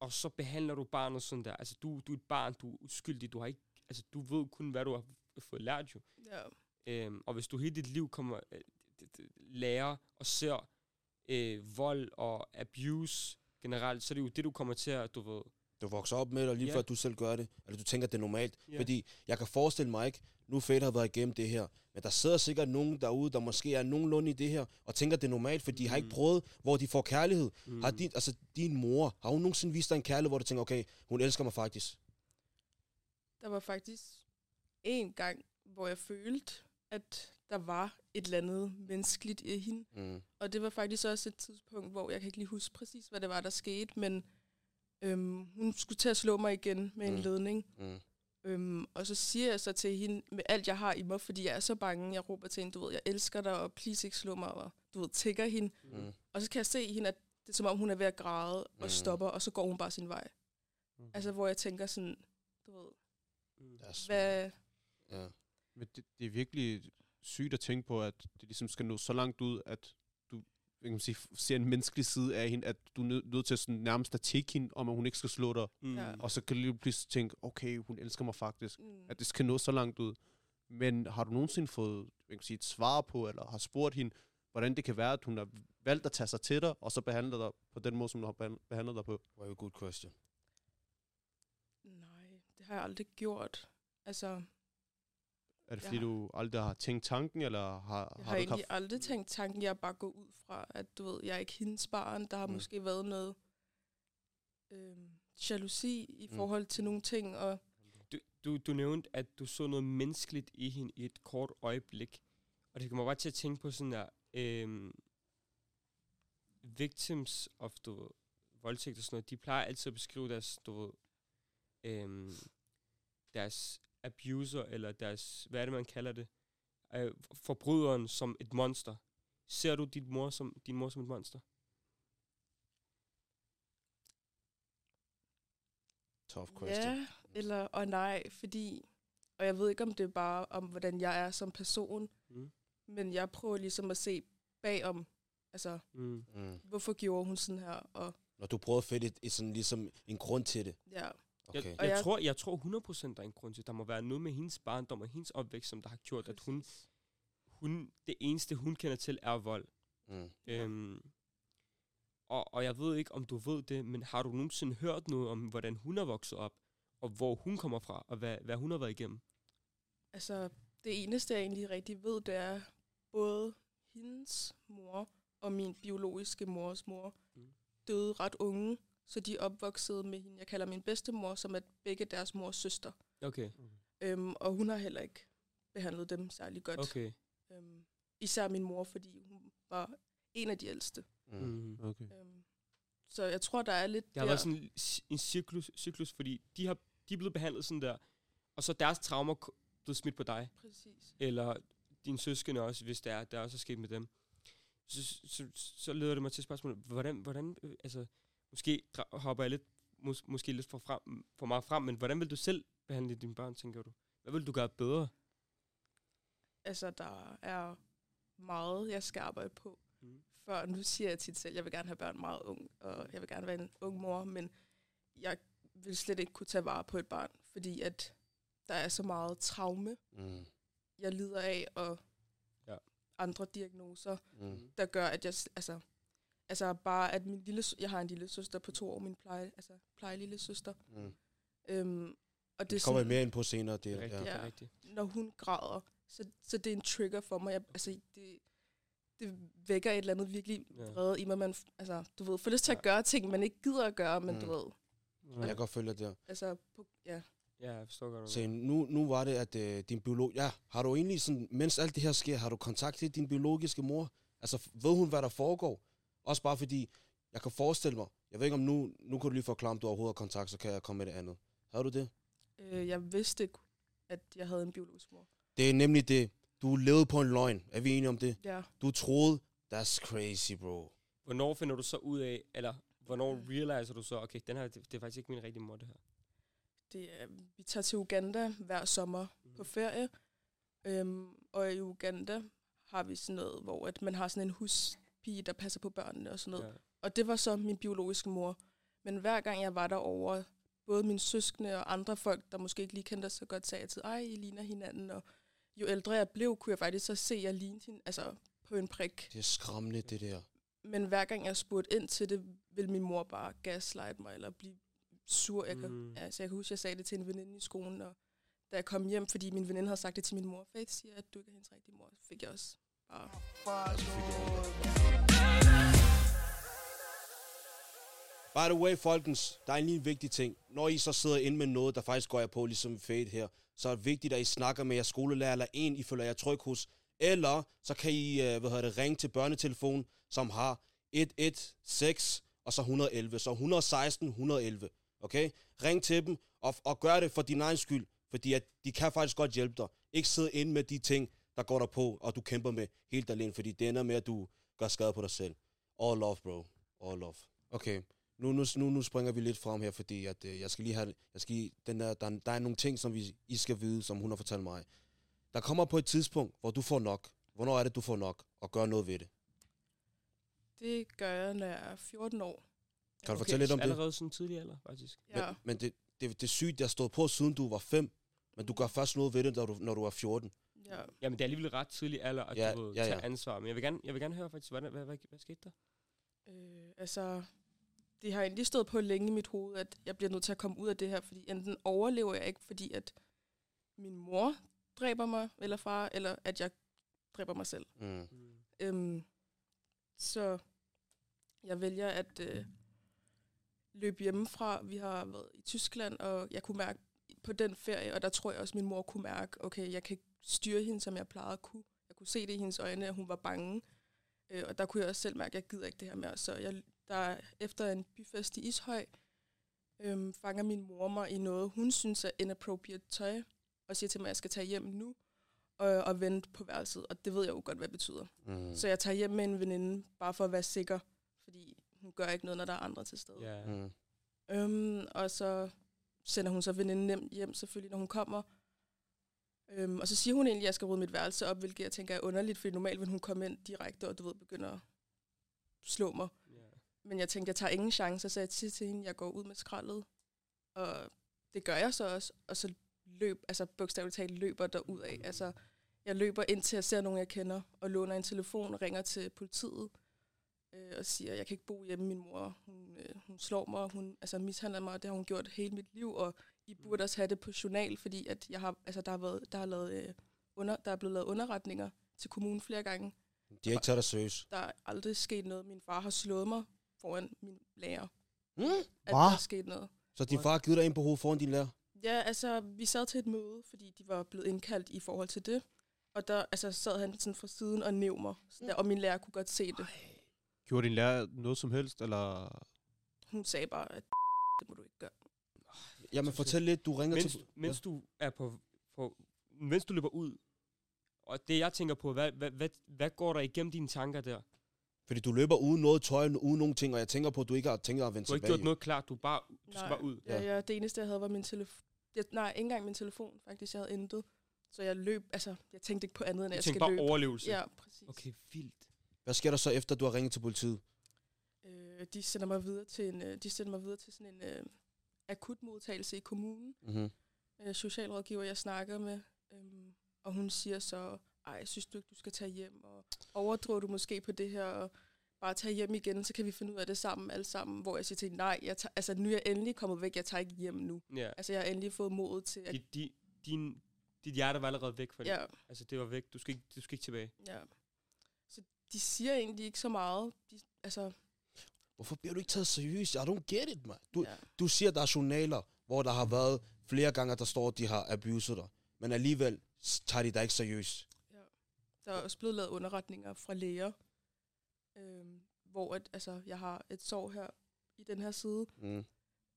Speaker 4: og så behandler du barnet sådan der. Altså, du, du er et barn, du er uskyldig, du har ikke, altså, du ved kun, hvad du har fået lært jo.
Speaker 6: Ja.
Speaker 4: Øhm, og hvis du hele dit liv kommer øh, lærer og ser øh, vold og abuse generelt, så er det jo det, du kommer til at, du ved...
Speaker 5: Du vokser op med det, og lige yeah. før du selv gør det, eller du tænker, at det er normalt. Yeah. Fordi jeg kan forestille mig ikke, nu Fate har været igennem det her, men der sidder sikkert nogen derude, der måske er nogenlunde i det her, og tænker, det er normalt, for de har ikke
Speaker 4: Mm.
Speaker 5: prøvet, hvor de får kærlighed.
Speaker 4: Mm,
Speaker 5: Mm. Har din, altså, din mor, har hun nogensinde vist dig en kærlighed, hvor du tænker, okay, hun elsker mig faktisk?
Speaker 6: Der var faktisk en gang, hvor jeg følte, at der var et eller andet menneskeligt i hende.
Speaker 5: Mm.
Speaker 6: Og det var faktisk også et tidspunkt, hvor jeg kan ikke lige huske præcis, hvad det var, der skete, men øhm, hun skulle til at slå mig igen med mm. en
Speaker 5: Mm.
Speaker 6: ledning.
Speaker 5: Mm.
Speaker 6: Øhm, og så siger jeg så til hende, med alt jeg har i mig, fordi jeg er så bange, jeg råber til hende, du ved, jeg elsker dig, og please ikke slå mig, og du ved, tigger hende.
Speaker 5: Mm.
Speaker 6: Og så kan jeg se hende, at det er som om, hun er ved at græde og
Speaker 5: Mm.
Speaker 6: stopper, og så går hun bare sin vej.
Speaker 3: Okay.
Speaker 6: Altså, hvor jeg tænker sådan, du ved,
Speaker 4: Mm.
Speaker 6: Hvad...
Speaker 5: Ja.
Speaker 3: Men det, det er virkelig sygt at tænke på, at det ligesom skal nå så langt ud, at kan man sige, ser en menneskelig side af hende, at du er nødt til sådan nærmest at tække hende, om at hun ikke skal slå dig.
Speaker 4: Mm.
Speaker 6: Ja.
Speaker 3: Og så kan du lige pludselig tænke, okay, hun elsker mig faktisk.
Speaker 6: Mm,
Speaker 3: At det skal nå så langt ud. Men har du nogensinde fået hvad kan man sige, et svar på, eller har spurgt hende, hvordan det kan være, at hun har valgt at tage sig til dig, og så behandler dig på den måde, som hun har behan- behandlet dig på?
Speaker 5: Very good question.
Speaker 6: nej, det har jeg aldrig gjort. Altså,
Speaker 3: Er det
Speaker 6: Jeg
Speaker 3: fordi,
Speaker 6: har-
Speaker 3: du aldrig har tænkt tanken, eller har,
Speaker 6: jeg
Speaker 3: har,
Speaker 6: har,
Speaker 3: du
Speaker 6: har
Speaker 3: ikke
Speaker 6: egentlig
Speaker 3: haft...
Speaker 6: aldrig tænkt tanken, jeg er bare gået ud fra, at du ved, jeg er ikke hendes barn. Der har
Speaker 5: Mm.
Speaker 6: måske været noget øhm, jalousi i
Speaker 5: Mm.
Speaker 6: forhold til nogle ting, og
Speaker 4: Du, du, du nævnte, at du så noget menneskeligt i hende i et kort øjeblik. Og det kommer bare til at tænke på sådan der... Øhm, victims of du ved, voldtægt og sådan noget, de plejer altid at beskrive deres, du ved, øhm, deres abuser, eller deres, hvad er det, man kalder det, øh, forbryderen som et monster. Ser du din mor som, din mor som et monster?
Speaker 5: Tough question.
Speaker 6: ja, eller og nej, fordi, og jeg ved ikke, om det er bare om, hvordan jeg er som person,
Speaker 4: Mm.
Speaker 6: men jeg prøver ligesom at se bagom, altså,
Speaker 4: Mm.
Speaker 5: Mm.
Speaker 6: hvorfor gjorde hun sådan her, og
Speaker 5: Når du prøver at finde et, et sådan ligesom en grund til det.
Speaker 6: ja,
Speaker 5: Okay.
Speaker 4: Jeg,
Speaker 6: Og
Speaker 4: jeg, tror, jeg tror 100% der er en grund til, der må være noget med hendes barndom og hendes opvækst, som der har gjort, at hun,
Speaker 6: præcis.
Speaker 4: hun, det eneste, hun kender til, er vold.
Speaker 5: Mm.
Speaker 4: Øhm, og, og jeg ved ikke, om du ved det, men har du nogensinde hørt noget om, hvordan hun er vokset op, og hvor hun kommer fra, og hvad, hvad hun har været igennem?
Speaker 6: Altså, det eneste, jeg egentlig rigtig ved, det er både hendes mor og min biologiske mors mor
Speaker 4: mm.
Speaker 6: døde ret unge, så de er opvokset med hende. Jeg kalder min bedstemor, som er begge deres mors søster.
Speaker 4: Okay,
Speaker 6: Øhm, og hun har heller ikke behandlet dem særlig godt.
Speaker 4: okay.
Speaker 6: Øhm, især min mor, fordi hun var en af de ældste.
Speaker 5: Mm.
Speaker 3: Okay.
Speaker 6: Øhm, så jeg tror, der er lidt
Speaker 4: Det har
Speaker 6: der.
Speaker 4: været sådan en, cyklus, cyklus, fordi de, har, de er blevet behandlet sådan der, og så er deres traumer blevet smidt på dig.
Speaker 6: Præcis.
Speaker 4: eller dine søskende også, hvis der er, der også er sket med dem. Så, så, så leder det mig til spørgsmålet, hvordan, hvordan øh, altså, måske hopper jeg lidt, mås, måske lidt for, frem, for meget frem, men hvordan vil du selv behandle dine børn, tænker du? Hvad vil du gøre bedre?
Speaker 6: Altså, der er meget, jeg skal arbejde på.
Speaker 4: Mm.
Speaker 6: Før, nu siger jeg tit selv, at jeg vil gerne have børn meget ung, og jeg vil gerne være en ung mor, men jeg vil slet ikke kunne tage vare på et barn, fordi at der er så meget traume,
Speaker 5: Mm.
Speaker 6: jeg lider af, og
Speaker 4: Ja.
Speaker 6: andre diagnoser,
Speaker 5: Mm.
Speaker 6: der gør, at jeg, altså, altså bare at min lille, jeg har en lille søster på to år, min pleje, altså pleje lille søster,
Speaker 5: Mm.
Speaker 6: øhm, og det
Speaker 5: Det
Speaker 6: er
Speaker 5: kommer jeg
Speaker 6: sådan,
Speaker 5: mere ind på senere. Det,
Speaker 4: Det er rigtigt,
Speaker 5: ja.
Speaker 4: det
Speaker 6: Ja.
Speaker 4: rigtigt.
Speaker 6: når hun græder, så, så det er en trigger for mig. Jeg, altså, det, det vækker et eller andet virkelig
Speaker 4: Ja.
Speaker 6: vrede i mig. Man, altså, du ved, får lyst til
Speaker 4: Ja.
Speaker 6: at gøre ting, man ikke gider at gøre, men
Speaker 5: Mm.
Speaker 6: du ved,
Speaker 5: Jeg kan godt følge der.
Speaker 6: altså, på, ja.
Speaker 4: Ja, jeg forstår godt.
Speaker 5: Så nu, nu var det, at øh, din biolog... Ja, har du egentlig sådan, mens alt det her sker, har du kontaktet din biologiske mor? Altså, ved hun, hvad der foregår? Også bare fordi, jeg kan forestille mig, jeg ved ikke om nu, nu kan du lige forklare, om du overhovedet har kontakt, så kan jeg komme med det andet. Har du det?
Speaker 6: Øh, jeg vidste ikke, at jeg havde en biologisk mor.
Speaker 5: Det er nemlig det. Du levede på en løgn. Er vi enige om det?
Speaker 6: Ja,
Speaker 5: Du troede, that's crazy, bro.
Speaker 4: hvornår finder du så ud af, eller hvornår realiser du så, okay, den her, det, det er faktisk ikke min rigtige mor, det her.
Speaker 6: Det er, vi tager til Uganda hver sommer mm. på ferie. Øhm, og i Uganda har vi sådan noget, hvor at man har sådan en huspige, der passer på børnene og sådan noget.
Speaker 4: Ja.
Speaker 6: Og det var så min biologiske mor. Men hver gang jeg var derovre, både mine søskende og andre folk, der måske ikke lige kendte os så godt, sagde altid, ej, I ligner hinanden. Og jo ældre jeg blev, kunne jeg faktisk så se, at jeg lignede hende altså, på en prik.
Speaker 5: Det er skræmmende, det der.
Speaker 6: Men hver gang jeg spurgte ind til det, ville min mor bare gaslight mig, eller blive sur. Jeg
Speaker 4: Mm.
Speaker 6: altså, jeg kan huske, jeg sagde det til en veninde i skolen, og da jeg kom hjem, fordi min veninde havde sagt det til min mor, Faith siger, at du ikke er hendes rigtige mor, fik jeg også bare...
Speaker 5: By the way, folkens, der er en vigtig ting. Når I så sidder inde med noget, der faktisk går jeg på, ligesom Fade her, så er det vigtigt, at I snakker med jeres skolelærer, eller en, I føler jer tryg hos. Eller så kan I øh, hvad hedder det, ringe til børnetelefonen, som har 116 og så 111. Så 116, 111. Okay? Ring til dem, og, og gør det for din egen skyld. Fordi at de kan faktisk godt hjælpe dig. Ikke sidde inde med de ting, der går der på, og du kæmper med helt alene, fordi det ender med, at du gør skade på dig selv. All love, bro. All love. Okay, nu, nu, nu, nu springer vi lidt frem her, fordi at, øh, jeg skal lige have, jeg skal, lige- den der, der, der er nogle ting, som vi, I skal vide, som hun har fortalt mig. Der kommer på et tidspunkt, hvor du får nok. Hvornår er det, du får nok, og gør noget ved det?
Speaker 6: Det gør jeg, når jeg er 14 år.
Speaker 5: Kan du fortælle lidt om det?
Speaker 4: Allerede sådan tidlig alder, faktisk.
Speaker 6: Ja,
Speaker 5: Men, men det, det, det er sygt, jeg har stået på, siden du var 5, men du gør først noget ved det, når du, når du er 14.
Speaker 6: ja.
Speaker 4: Jamen, det er alligevel ret tidlig alder, at
Speaker 5: Ja,
Speaker 4: du ved,
Speaker 5: ja,
Speaker 4: tage
Speaker 5: ja.
Speaker 4: ansvar. Men jeg vil gerne, jeg vil gerne høre faktisk, hvad, hvad, hvad, hvad skete der?
Speaker 6: Øh, altså, det har egentlig stået på længe i mit hoved, at jeg bliver nødt til at komme ud af det her, fordi enten overlever jeg ikke, fordi at min mor dræber mig, eller far, eller at jeg dræber mig selv.
Speaker 5: Mm.
Speaker 6: Øhm, så jeg vælger at øh, løbe hjemmefra. Vi har været i Tyskland, og jeg kunne mærke på den ferie, og der tror jeg også, at min mor kunne mærke, okay, jeg kan ikke styre hende, som jeg plejede at kunne. Jeg kunne se det i hendes øjne, at hun var bange. Øh, og der kunne jeg også selv mærke, at jeg gider ikke det her mere. Så jeg, der, efter en byfest i Ishøj, øhm, fanger min mor mig i noget, hun synes er inappropriate tøj, og siger til mig, at jeg skal tage hjem nu og, og vente på værelset. Og det ved jeg jo godt, hvad det betyder.
Speaker 5: Mm.
Speaker 6: Så jeg tager hjem med en veninde, bare for at være sikker, fordi hun gør ikke noget, når der er andre til stede.
Speaker 4: Ja.
Speaker 5: Mm.
Speaker 6: Øhm, og så sender hun så veninden hjem, hjem selvfølgelig, når hun kommer. Øhm, og så siger hun egentlig, at jeg skal rydde mit værelse op, hvilket jeg tænker er underligt, fordi normalt vil hun komme ind direkte, og du ved, begynder at slå mig.
Speaker 4: ja.
Speaker 6: Men jeg tænkte, jeg tager ingen chancer, så jeg siger til hende, at jeg går ud med skraldet. Og det gør jeg så også. Og så løb, altså bogstaveligt talt løber der ud af. Altså, jeg løber ind til, jeg ser nogen, jeg kender, og låner en telefon og ringer til politiet. Øh, og siger, at jeg kan ikke bo hjemme. Min mor, hun, øh, hun slår mig, hun altså, mishandler mig, og det har hun gjort hele mit liv. Og I burde også have det på journal, fordi at jeg har, altså, der, har været, der, har lavet, øh, under, der er blevet lavet underretninger til kommunen flere gange.
Speaker 5: De har ikke taget dig seriøst.
Speaker 6: Der er aldrig sket noget. Min far har slået mig foran min lærer.
Speaker 5: Mm?
Speaker 6: At
Speaker 3: Hva?
Speaker 6: der er sket noget.
Speaker 5: Så din far har givet dig ind på hovedet foran din lærer?
Speaker 6: Ja, altså, vi sad til et møde, fordi de var blevet indkaldt i forhold til det. Og der altså, sad han sådan fra siden og næv mig. Så der, og min lærer kunne godt se det.
Speaker 3: Gjorde din lærer noget som helst, eller...
Speaker 6: Hun sagde bare, at det må du ikke gøre.
Speaker 5: Jamen fortæl lidt, du ringer
Speaker 4: Mens,
Speaker 5: til...
Speaker 4: mens du er på, på, mens du løber ud, og det jeg tænker på, hvad, hvad, hvad, hvad går der igennem dine tanker der?
Speaker 5: Fordi du løber uden noget tøj, uden nogen ting, og jeg tænker på, at du ikke har tænkt at vende
Speaker 4: Du har ikke
Speaker 5: tilbage.
Speaker 4: gjort noget klart, du bare, du skal bare ud.
Speaker 6: Ja, ja, det eneste, jeg havde, var min telefon. Nej, ikke engang min telefon, faktisk. Jeg havde intet. Så jeg løb, altså, jeg tænkte ikke på andet, end at
Speaker 4: Du
Speaker 6: jeg
Speaker 4: tænker
Speaker 6: skal
Speaker 4: bare
Speaker 6: løbe.
Speaker 4: overlevelse.
Speaker 6: Ja, præcis.
Speaker 4: Okay, vildt.
Speaker 5: Hvad sker der så efter, du har ringet til politiet?
Speaker 6: Øh, de sender mig videre til en, øh, de sender mig videre til sådan en øh, akutmodtagelse i kommunen.
Speaker 5: Mm-hmm.
Speaker 6: øh, socialrådgiver, jeg snakker med, øhm, og hun siger så, ej, synes du ikke, du skal tage hjem, og overdriver du måske på det her, og bare tage hjem igen, så kan vi finde ud af det sammen, alle sammen, hvor jeg siger til nej, jeg tager, altså nu er jeg endelig kommet væk, jeg tager ikke hjem nu.
Speaker 4: Ja.
Speaker 6: Altså jeg har endelig fået modet til, at,
Speaker 4: di, din, dit hjerte var allerede væk for det.
Speaker 6: ja,
Speaker 4: Altså, det var væk. Du skal ikke, du skal ikke tilbage.
Speaker 6: ja. Så de siger egentlig ikke så meget. De, altså,
Speaker 5: Hvorfor bliver du ikke taget seriøst? I don't get it, man. Du,
Speaker 6: ja.
Speaker 5: du siger, der er journaler, hvor der har været flere gange, der står, at de har abuset dig. Men alligevel tager de dig ikke seriøst.
Speaker 6: Der er også blevet lavet underretninger fra læger, øhm, hvor at, altså, jeg har et sår her i den her side,
Speaker 5: Mm.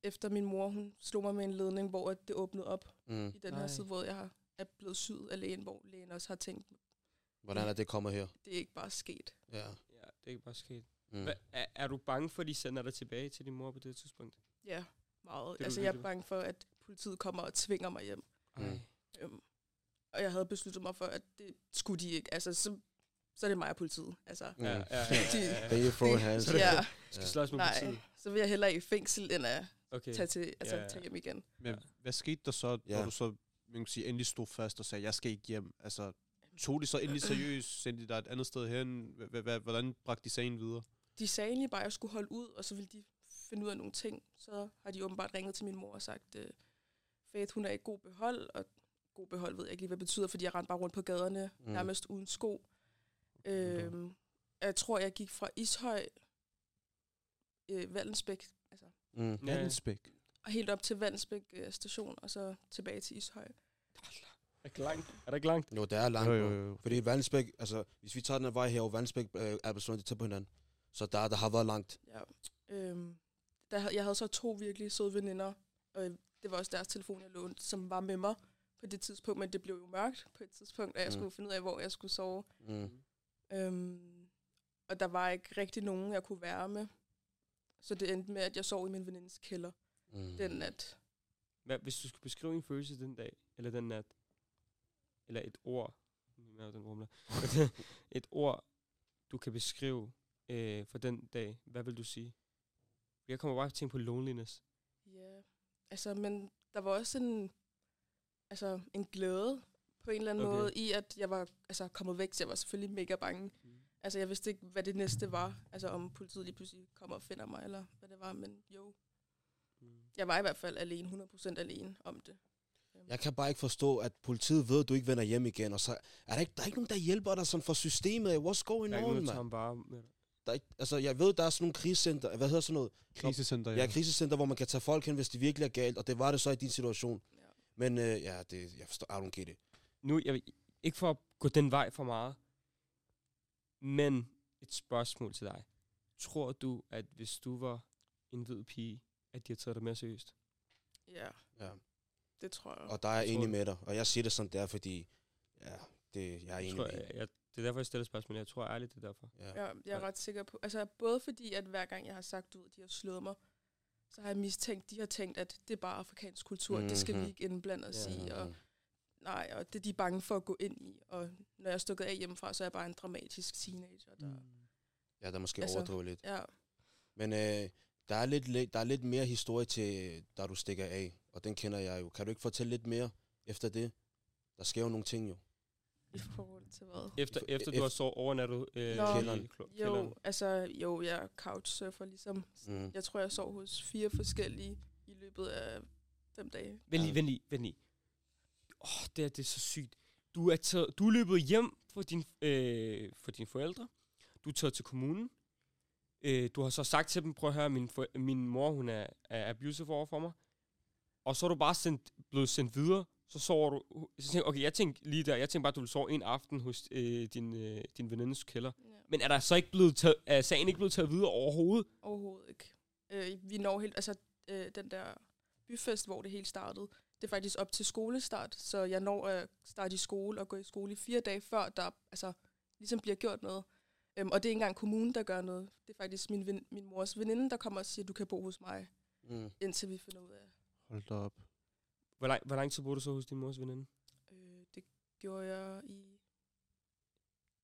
Speaker 6: efter min mor, hun slog mig med en ledning, hvor at det åbnede op
Speaker 5: Mm.
Speaker 6: i den
Speaker 4: Nej.
Speaker 6: her side, hvor jeg har, er blevet syet af lægen, hvor lægen også har tænkt,
Speaker 5: Hvordan er det kommet her?
Speaker 6: det er ikke bare sket.
Speaker 5: Ja.
Speaker 4: Ja, det er ikke bare sket.
Speaker 5: Mm.
Speaker 4: Er, er du bange for, at de sender dig tilbage til din mor på det tidspunkt?
Speaker 6: Ja, meget.
Speaker 4: Det
Speaker 6: altså, jeg er bange for, at politiet kommer og tvinger mig hjem.
Speaker 5: Mm.
Speaker 6: Øhm, og jeg havde besluttet mig for, at det skulle de ikke. Altså, så, så er det mig og politiet. Altså.
Speaker 4: Ja, ja, ja, ja, det-
Speaker 6: ja,
Speaker 4: skal slås med
Speaker 6: nej,
Speaker 4: politiet.
Speaker 6: så vil jeg hellere i fængsel, end at
Speaker 4: Okay.
Speaker 6: tage, til, altså,
Speaker 4: Ja, ja.
Speaker 6: tage hjem igen.
Speaker 3: Men hvad skete der så,
Speaker 5: Ja.
Speaker 3: når du så man kan sige, endelig stod fast og sagde, jeg skal ikke hjem? Altså, tog de så endelig seriøst? Sendte de dig et andet sted hen? Hvordan bragte de sagen videre?
Speaker 6: De sagde egentlig bare, at jeg skulle holde ud, og så ville de finde ud af nogle ting. Så har de åbenbart ringet til min mor og sagt, øh, Faith, hun er i god behold, og god behold ved jeg ikke lige, hvad det betyder, fordi jeg rendte bare rundt på gaderne,
Speaker 5: Mm.
Speaker 6: nærmest uden sko. Øhm, jeg tror, jeg gik fra Ishøj, øh, Vallensbæk, altså,
Speaker 5: Mm.
Speaker 4: Ja.
Speaker 3: Vandensbæk.
Speaker 6: og helt op til Vallensbæk øh, station, og så tilbage til Ishøj.
Speaker 4: Er det langt? Er det ikke langt?
Speaker 5: Jo, det er langt,
Speaker 3: Jo,
Speaker 5: jo,
Speaker 3: jo.
Speaker 5: Fordi Vandensbæk, altså, hvis vi tager den her vej her, og Vandensbæk øh, er Albertslund, det er tæt på hinanden. Så der, der har været langt.
Speaker 6: Ja. Øhm, der, havde- jeg havde så to virkelig søde veninder, og det var også deres telefon, jeg lånte, som var med mig på det tidspunkt, men det blev jo mørkt på et tidspunkt, og jeg
Speaker 5: Mm.
Speaker 6: skulle finde ud af, hvor jeg skulle sove.
Speaker 5: Mm.
Speaker 6: Øhm, og der var ikke rigtig nogen, jeg kunne være med. Så det endte med, at jeg sov i min venindes kælder
Speaker 5: Mm.
Speaker 6: den nat.
Speaker 4: Hvad, hvis du skulle beskrive en følelse den dag, eller den nat, eller et ord, den rumler, et ord, du kan beskrive øh, for den dag, hvad vil du sige? Jeg kommer bare til at tænke på loneliness.
Speaker 6: Ja, altså, men der var også en, altså, en glæde på en eller anden
Speaker 4: Okay.
Speaker 6: måde i, at jeg var altså, kommet væk, så jeg var selvfølgelig mega bange.
Speaker 4: Mm.
Speaker 6: Altså, jeg vidste ikke, hvad det næste var. Altså, om politiet lige pludselig kommer og finder mig, eller hvad det var. Men jo,
Speaker 4: Mm.
Speaker 6: jeg var i hvert fald alene, 100% alene om det.
Speaker 5: Jeg kan bare ikke forstå, at politiet ved, at du ikke vender hjem igen, og så er der ikke, der er ikke nogen, der hjælper dig sådan fra systemet. af. What's going
Speaker 4: Der er ikke
Speaker 5: on,
Speaker 4: noget, der tager bare med dig.
Speaker 5: Der er ikke, altså, jeg ved, der er sådan nogle krisecenter, hvad hedder sådan noget?
Speaker 3: Krisecenter,
Speaker 5: Ja, krisecenter, hvor man kan tage folk hen, hvis det virkelig er galt, og det var det så i din situation.
Speaker 6: Ja.
Speaker 5: Men øh, ja, det, jeg forstår, I don't get it.
Speaker 4: Nu, jeg, vil- ikke for at gå den vej for meget, men et spørgsmål til dig. Tror du, at hvis du var en hvid pige, at de har taget dig mere seriøst?
Speaker 6: Ja,
Speaker 5: Ja.
Speaker 6: det tror jeg.
Speaker 5: Og der er jeg enig med dig, og jeg siger det som det er, fordi ja, det, jeg er enig
Speaker 4: Tror,
Speaker 5: med
Speaker 4: jeg, jeg, det er derfor, jeg stiller spørgsmål. Jeg tror ærligt, det er derfor.
Speaker 5: Ja.
Speaker 6: Ja, jeg er ret sikker på. Altså, både fordi, at hver gang jeg har sagt ud, at de har slået mig, så har jeg mistænkt, de har tænkt, at det er bare afrikansk kultur, mm-hmm. det skal vi
Speaker 5: Mhm.
Speaker 6: ikke indblande os
Speaker 4: Ja.
Speaker 6: i, og nej, og det er de bange for at gå ind i, og når jeg er stukket af hjemmefra, så er jeg bare en dramatisk teenager, der, mm.
Speaker 5: Ja, der er måske
Speaker 6: Altså-
Speaker 5: overdrivet lidt.
Speaker 6: ja,
Speaker 5: Men øh, der, er lidt, lidt- der er lidt mere historie til, da du stikker af, og den kender jeg jo. Kan du ikke fortælle lidt mere efter det? Der sker jo nogle ting jo.
Speaker 6: I forhold til hvad?
Speaker 4: Efter, efter du har så overnattet øh,
Speaker 6: Nå.
Speaker 4: i
Speaker 5: Kælderen.
Speaker 6: Jo,
Speaker 4: kælderen.
Speaker 6: altså, jo, jeg couchsurfer ligesom.
Speaker 5: Mm.
Speaker 6: Jeg tror, jeg sov hos fire forskellige i løbet af fem dage.
Speaker 4: Vent lige, vent lige, vent lige. Åh, oh, det, er, det er så sygt. Du er, taget, du er løbet hjem for, din, øh, for dine forældre. Du er taget til kommunen. Øh, du har så sagt til dem, prøv at høre, min, for, min mor hun er, er abusive over for mig. Og så er du bare sendt, blevet sendt videre. Så sover du... Så tænker, okay, jeg tænkte lige der, jeg tænkte bare, at du ville sove en aften hos øh, din, øh, din venindes kælder.
Speaker 6: Ja.
Speaker 4: Men er der så ikke blevet taget, er sagen ikke blevet taget videre overhovedet?
Speaker 6: Overhovedet ikke. Øh, vi når helt, altså øh, den der byfest, hvor det hele startede, det er faktisk op til skolestart, så jeg når at starte i skole og gå i skole i fire dage før, der altså ligesom bliver gjort noget. Øhm, og det er ikke engang kommunen, der gør noget. Det er faktisk min, ven, min mors veninde, der kommer og siger, du kan bo hos mig,
Speaker 5: Mm.
Speaker 6: indtil vi finder ud af.
Speaker 3: Hold da op.
Speaker 4: Hvor lang, hvor lang tid boede du så hos din mors veninde?
Speaker 6: Øh, det gjorde jeg i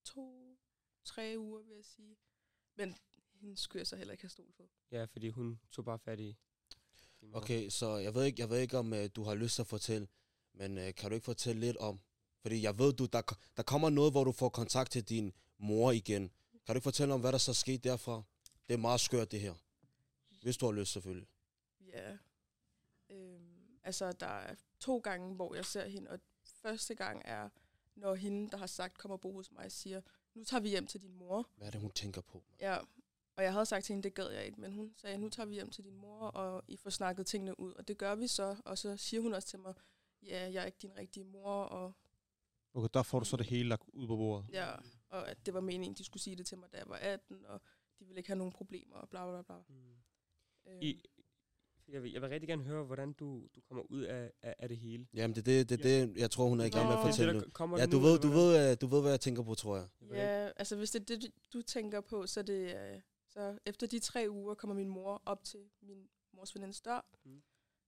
Speaker 6: to, tre uger, vil jeg sige. Men hende skulle jeg så heller ikke have stol på.
Speaker 4: Ja, fordi hun tog bare fat i.
Speaker 5: Okay, så jeg ved ikke, jeg ved ikke om uh, du har lyst til at fortælle, men uh, kan du ikke fortælle lidt om, fordi jeg ved, du, der, der kommer noget, hvor du får kontakt til din mor igen. Kan du ikke fortælle om, hvad der så skete derfra? Det er meget skørt, det her. Hvis du har lyst, selvfølgelig.
Speaker 6: Ja. Altså, der er to gange, hvor jeg ser hende, og første gang er, når hende, der har sagt, kommer og bo hos mig, siger, nu tager vi hjem til din mor.
Speaker 5: Hvad er det, hun tænker på?
Speaker 6: Ja, og jeg havde sagt til hende, det gad jeg ikke, men hun sagde, nu tager vi hjem til din mor, og I får snakket tingene ud. Og det gør vi så, og så siger hun også til mig, ja, jeg er ikke din rigtige mor, og,
Speaker 3: Okay, der får du så det hele lagt ud på bordet.
Speaker 6: ja, og at det var meningen, de skulle sige det til mig, da jeg var 18, og de ville ikke have nogen problemer, og bla bla bla.
Speaker 4: Mm.
Speaker 6: Øhm,
Speaker 4: I, jeg, vil, jeg vil rigtig gerne høre, hvordan du, du kommer ud af, af, af det hele.
Speaker 5: Jamen, det er det, det, det, jeg tror, hun er i gang med at.
Speaker 4: Det
Speaker 5: fortælle
Speaker 4: det, kommer
Speaker 5: Ja, du ved, du ved, øh, du ved, hvad jeg tænker på, tror jeg.
Speaker 6: Ja, altså hvis det er det, du tænker på, så er det, øh, Så efter de tre uger kommer min mor op til min mors venindes dør,
Speaker 4: Mm.
Speaker 6: mm.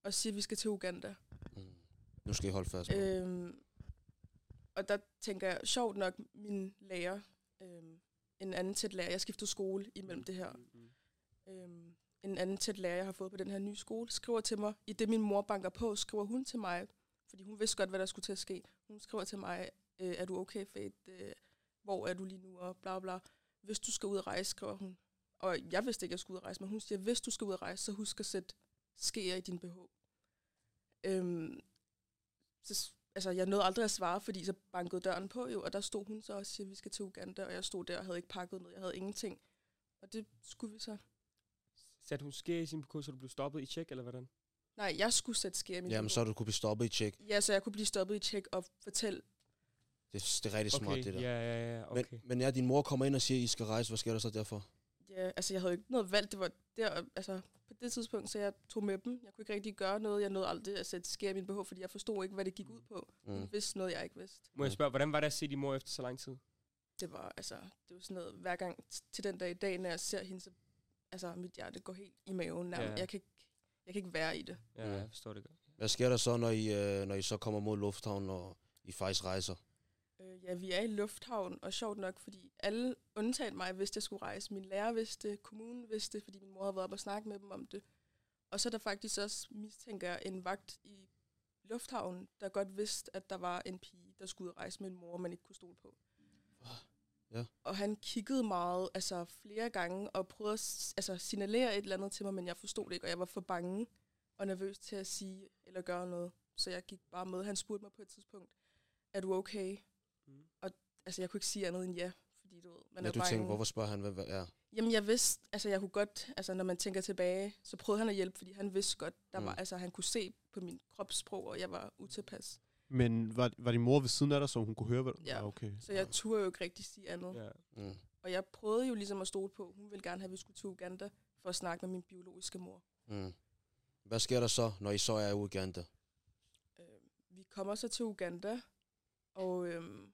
Speaker 6: og siger, at vi skal til Uganda.
Speaker 5: Mm. Nu skal I holde fast. Øh.
Speaker 6: Øhm, og der tænker jeg, sjovt nok, min lærer, øhm, en anden tæt lærer, jeg skiftede skole imellem det her,
Speaker 4: Mm.
Speaker 6: øhm, en anden tæt lærer, jeg har fået på den her nye skole, skriver til mig, i det min mor banker på, skriver hun til mig, fordi hun vidste godt, hvad der skulle til at ske. Hun skriver til mig, øh, er du okay, Fate? Øh, hvor er du lige nu? Og bla bla. Hvis du skal ud og rejse, skriver hun. Og jeg vidste ikke, at jeg skulle ud og rejse, men hun siger, hvis du skal ud og rejse, så husk at sætte skeer i din BH. Øhm, så, altså, jeg nåede aldrig at svare, fordi så bankede døren på jo, og der stod hun så og siger, vi skal til Uganda, og jeg stod der og havde ikke pakket noget, jeg havde ingenting. Og det skulle vi så.
Speaker 4: Satte hun sker i sin PK, så du blev stoppet i tjek, eller hvordan?
Speaker 6: Nej, jeg skulle sætte sker i min
Speaker 5: Jamen,
Speaker 6: BH.
Speaker 5: så du kunne blive stoppet i tjek.
Speaker 6: Ja, så jeg kunne blive stoppet i tjek og fortælle,
Speaker 5: Det, det er rigtig smart, det der.
Speaker 4: ja, ja, ja, okay.
Speaker 5: Men, men ja, din mor kommer ind og siger, at I skal rejse. Hvad sker der så derfor?
Speaker 6: ja, altså jeg havde jo ikke noget valg, det var der, altså på det tidspunkt, så jeg tog med dem. Jeg kunne ikke rigtig gøre noget, jeg nåede aldrig at sætte sker i min BH, fordi jeg forstod ikke, hvad det gik ud på. Hun
Speaker 5: Mm.
Speaker 6: vidste noget, jeg ikke vidste.
Speaker 4: Må jeg spørge, hvordan var det at se din mor efter så lang tid?
Speaker 6: Det var, altså, det var sådan noget, hver gang til den dag i dag, når jeg ser hende, så, altså mit hjerte går helt i maven nærmest.
Speaker 4: Ja.
Speaker 6: Jeg, kan ikke, jeg kan ikke være i det.
Speaker 4: Ja, jeg forstår det godt.
Speaker 5: Hvad sker der så, når I, øh, når I så kommer mod lufthavnen, og I faktisk rejser?
Speaker 6: Øh, ja, vi er i lufthavn, og sjovt nok, fordi alle undtaget mig vidste, at jeg skulle rejse. Min lærer vidste kommunen vidste fordi min mor havde været op og snakket med dem om det. Og så er der faktisk også, mistænker jeg, en vagt i lufthavnen, der godt vidste, at der var en pige, der skulle rejse med en mor, man ikke kunne stole på.
Speaker 5: Ja.
Speaker 6: Og han kiggede meget, altså flere gange, og prøvede at altså, signalere et eller andet til mig, men jeg forstod det ikke, og jeg var for bange og nervøs til at sige eller gøre noget. Så jeg gik bare med. Han spurgte mig på et tidspunkt, er du okay?
Speaker 4: Mm.
Speaker 6: Og altså, jeg kunne ikke sige andet end ja, fordi du ved, man
Speaker 5: ja,
Speaker 6: er
Speaker 5: du
Speaker 6: bange.
Speaker 5: tænker, hvorfor spørger han, hvad, hvad er?
Speaker 6: Jamen, jeg vidste, altså jeg kunne godt, altså når man tænker tilbage, så prøvede han at hjælpe, fordi han vidste godt, der
Speaker 5: Mm.
Speaker 6: var, altså han kunne se på min kropssprog, og jeg var utilpas.
Speaker 3: Men var, var din mor ved siden af dig, så hun kunne høre, hvad
Speaker 6: Ja.
Speaker 3: Ah, okay.
Speaker 6: Så jeg turde jo ikke rigtig sige andet.
Speaker 4: Ja.
Speaker 5: Mm.
Speaker 6: Og jeg prøvede jo ligesom at stole på, hun ville gerne have, at vi skulle til Uganda, for at snakke med min biologiske mor.
Speaker 5: Mm. Hvad sker der så, når I så er i Uganda?
Speaker 6: Øh, vi kommer så til Uganda, og øhm,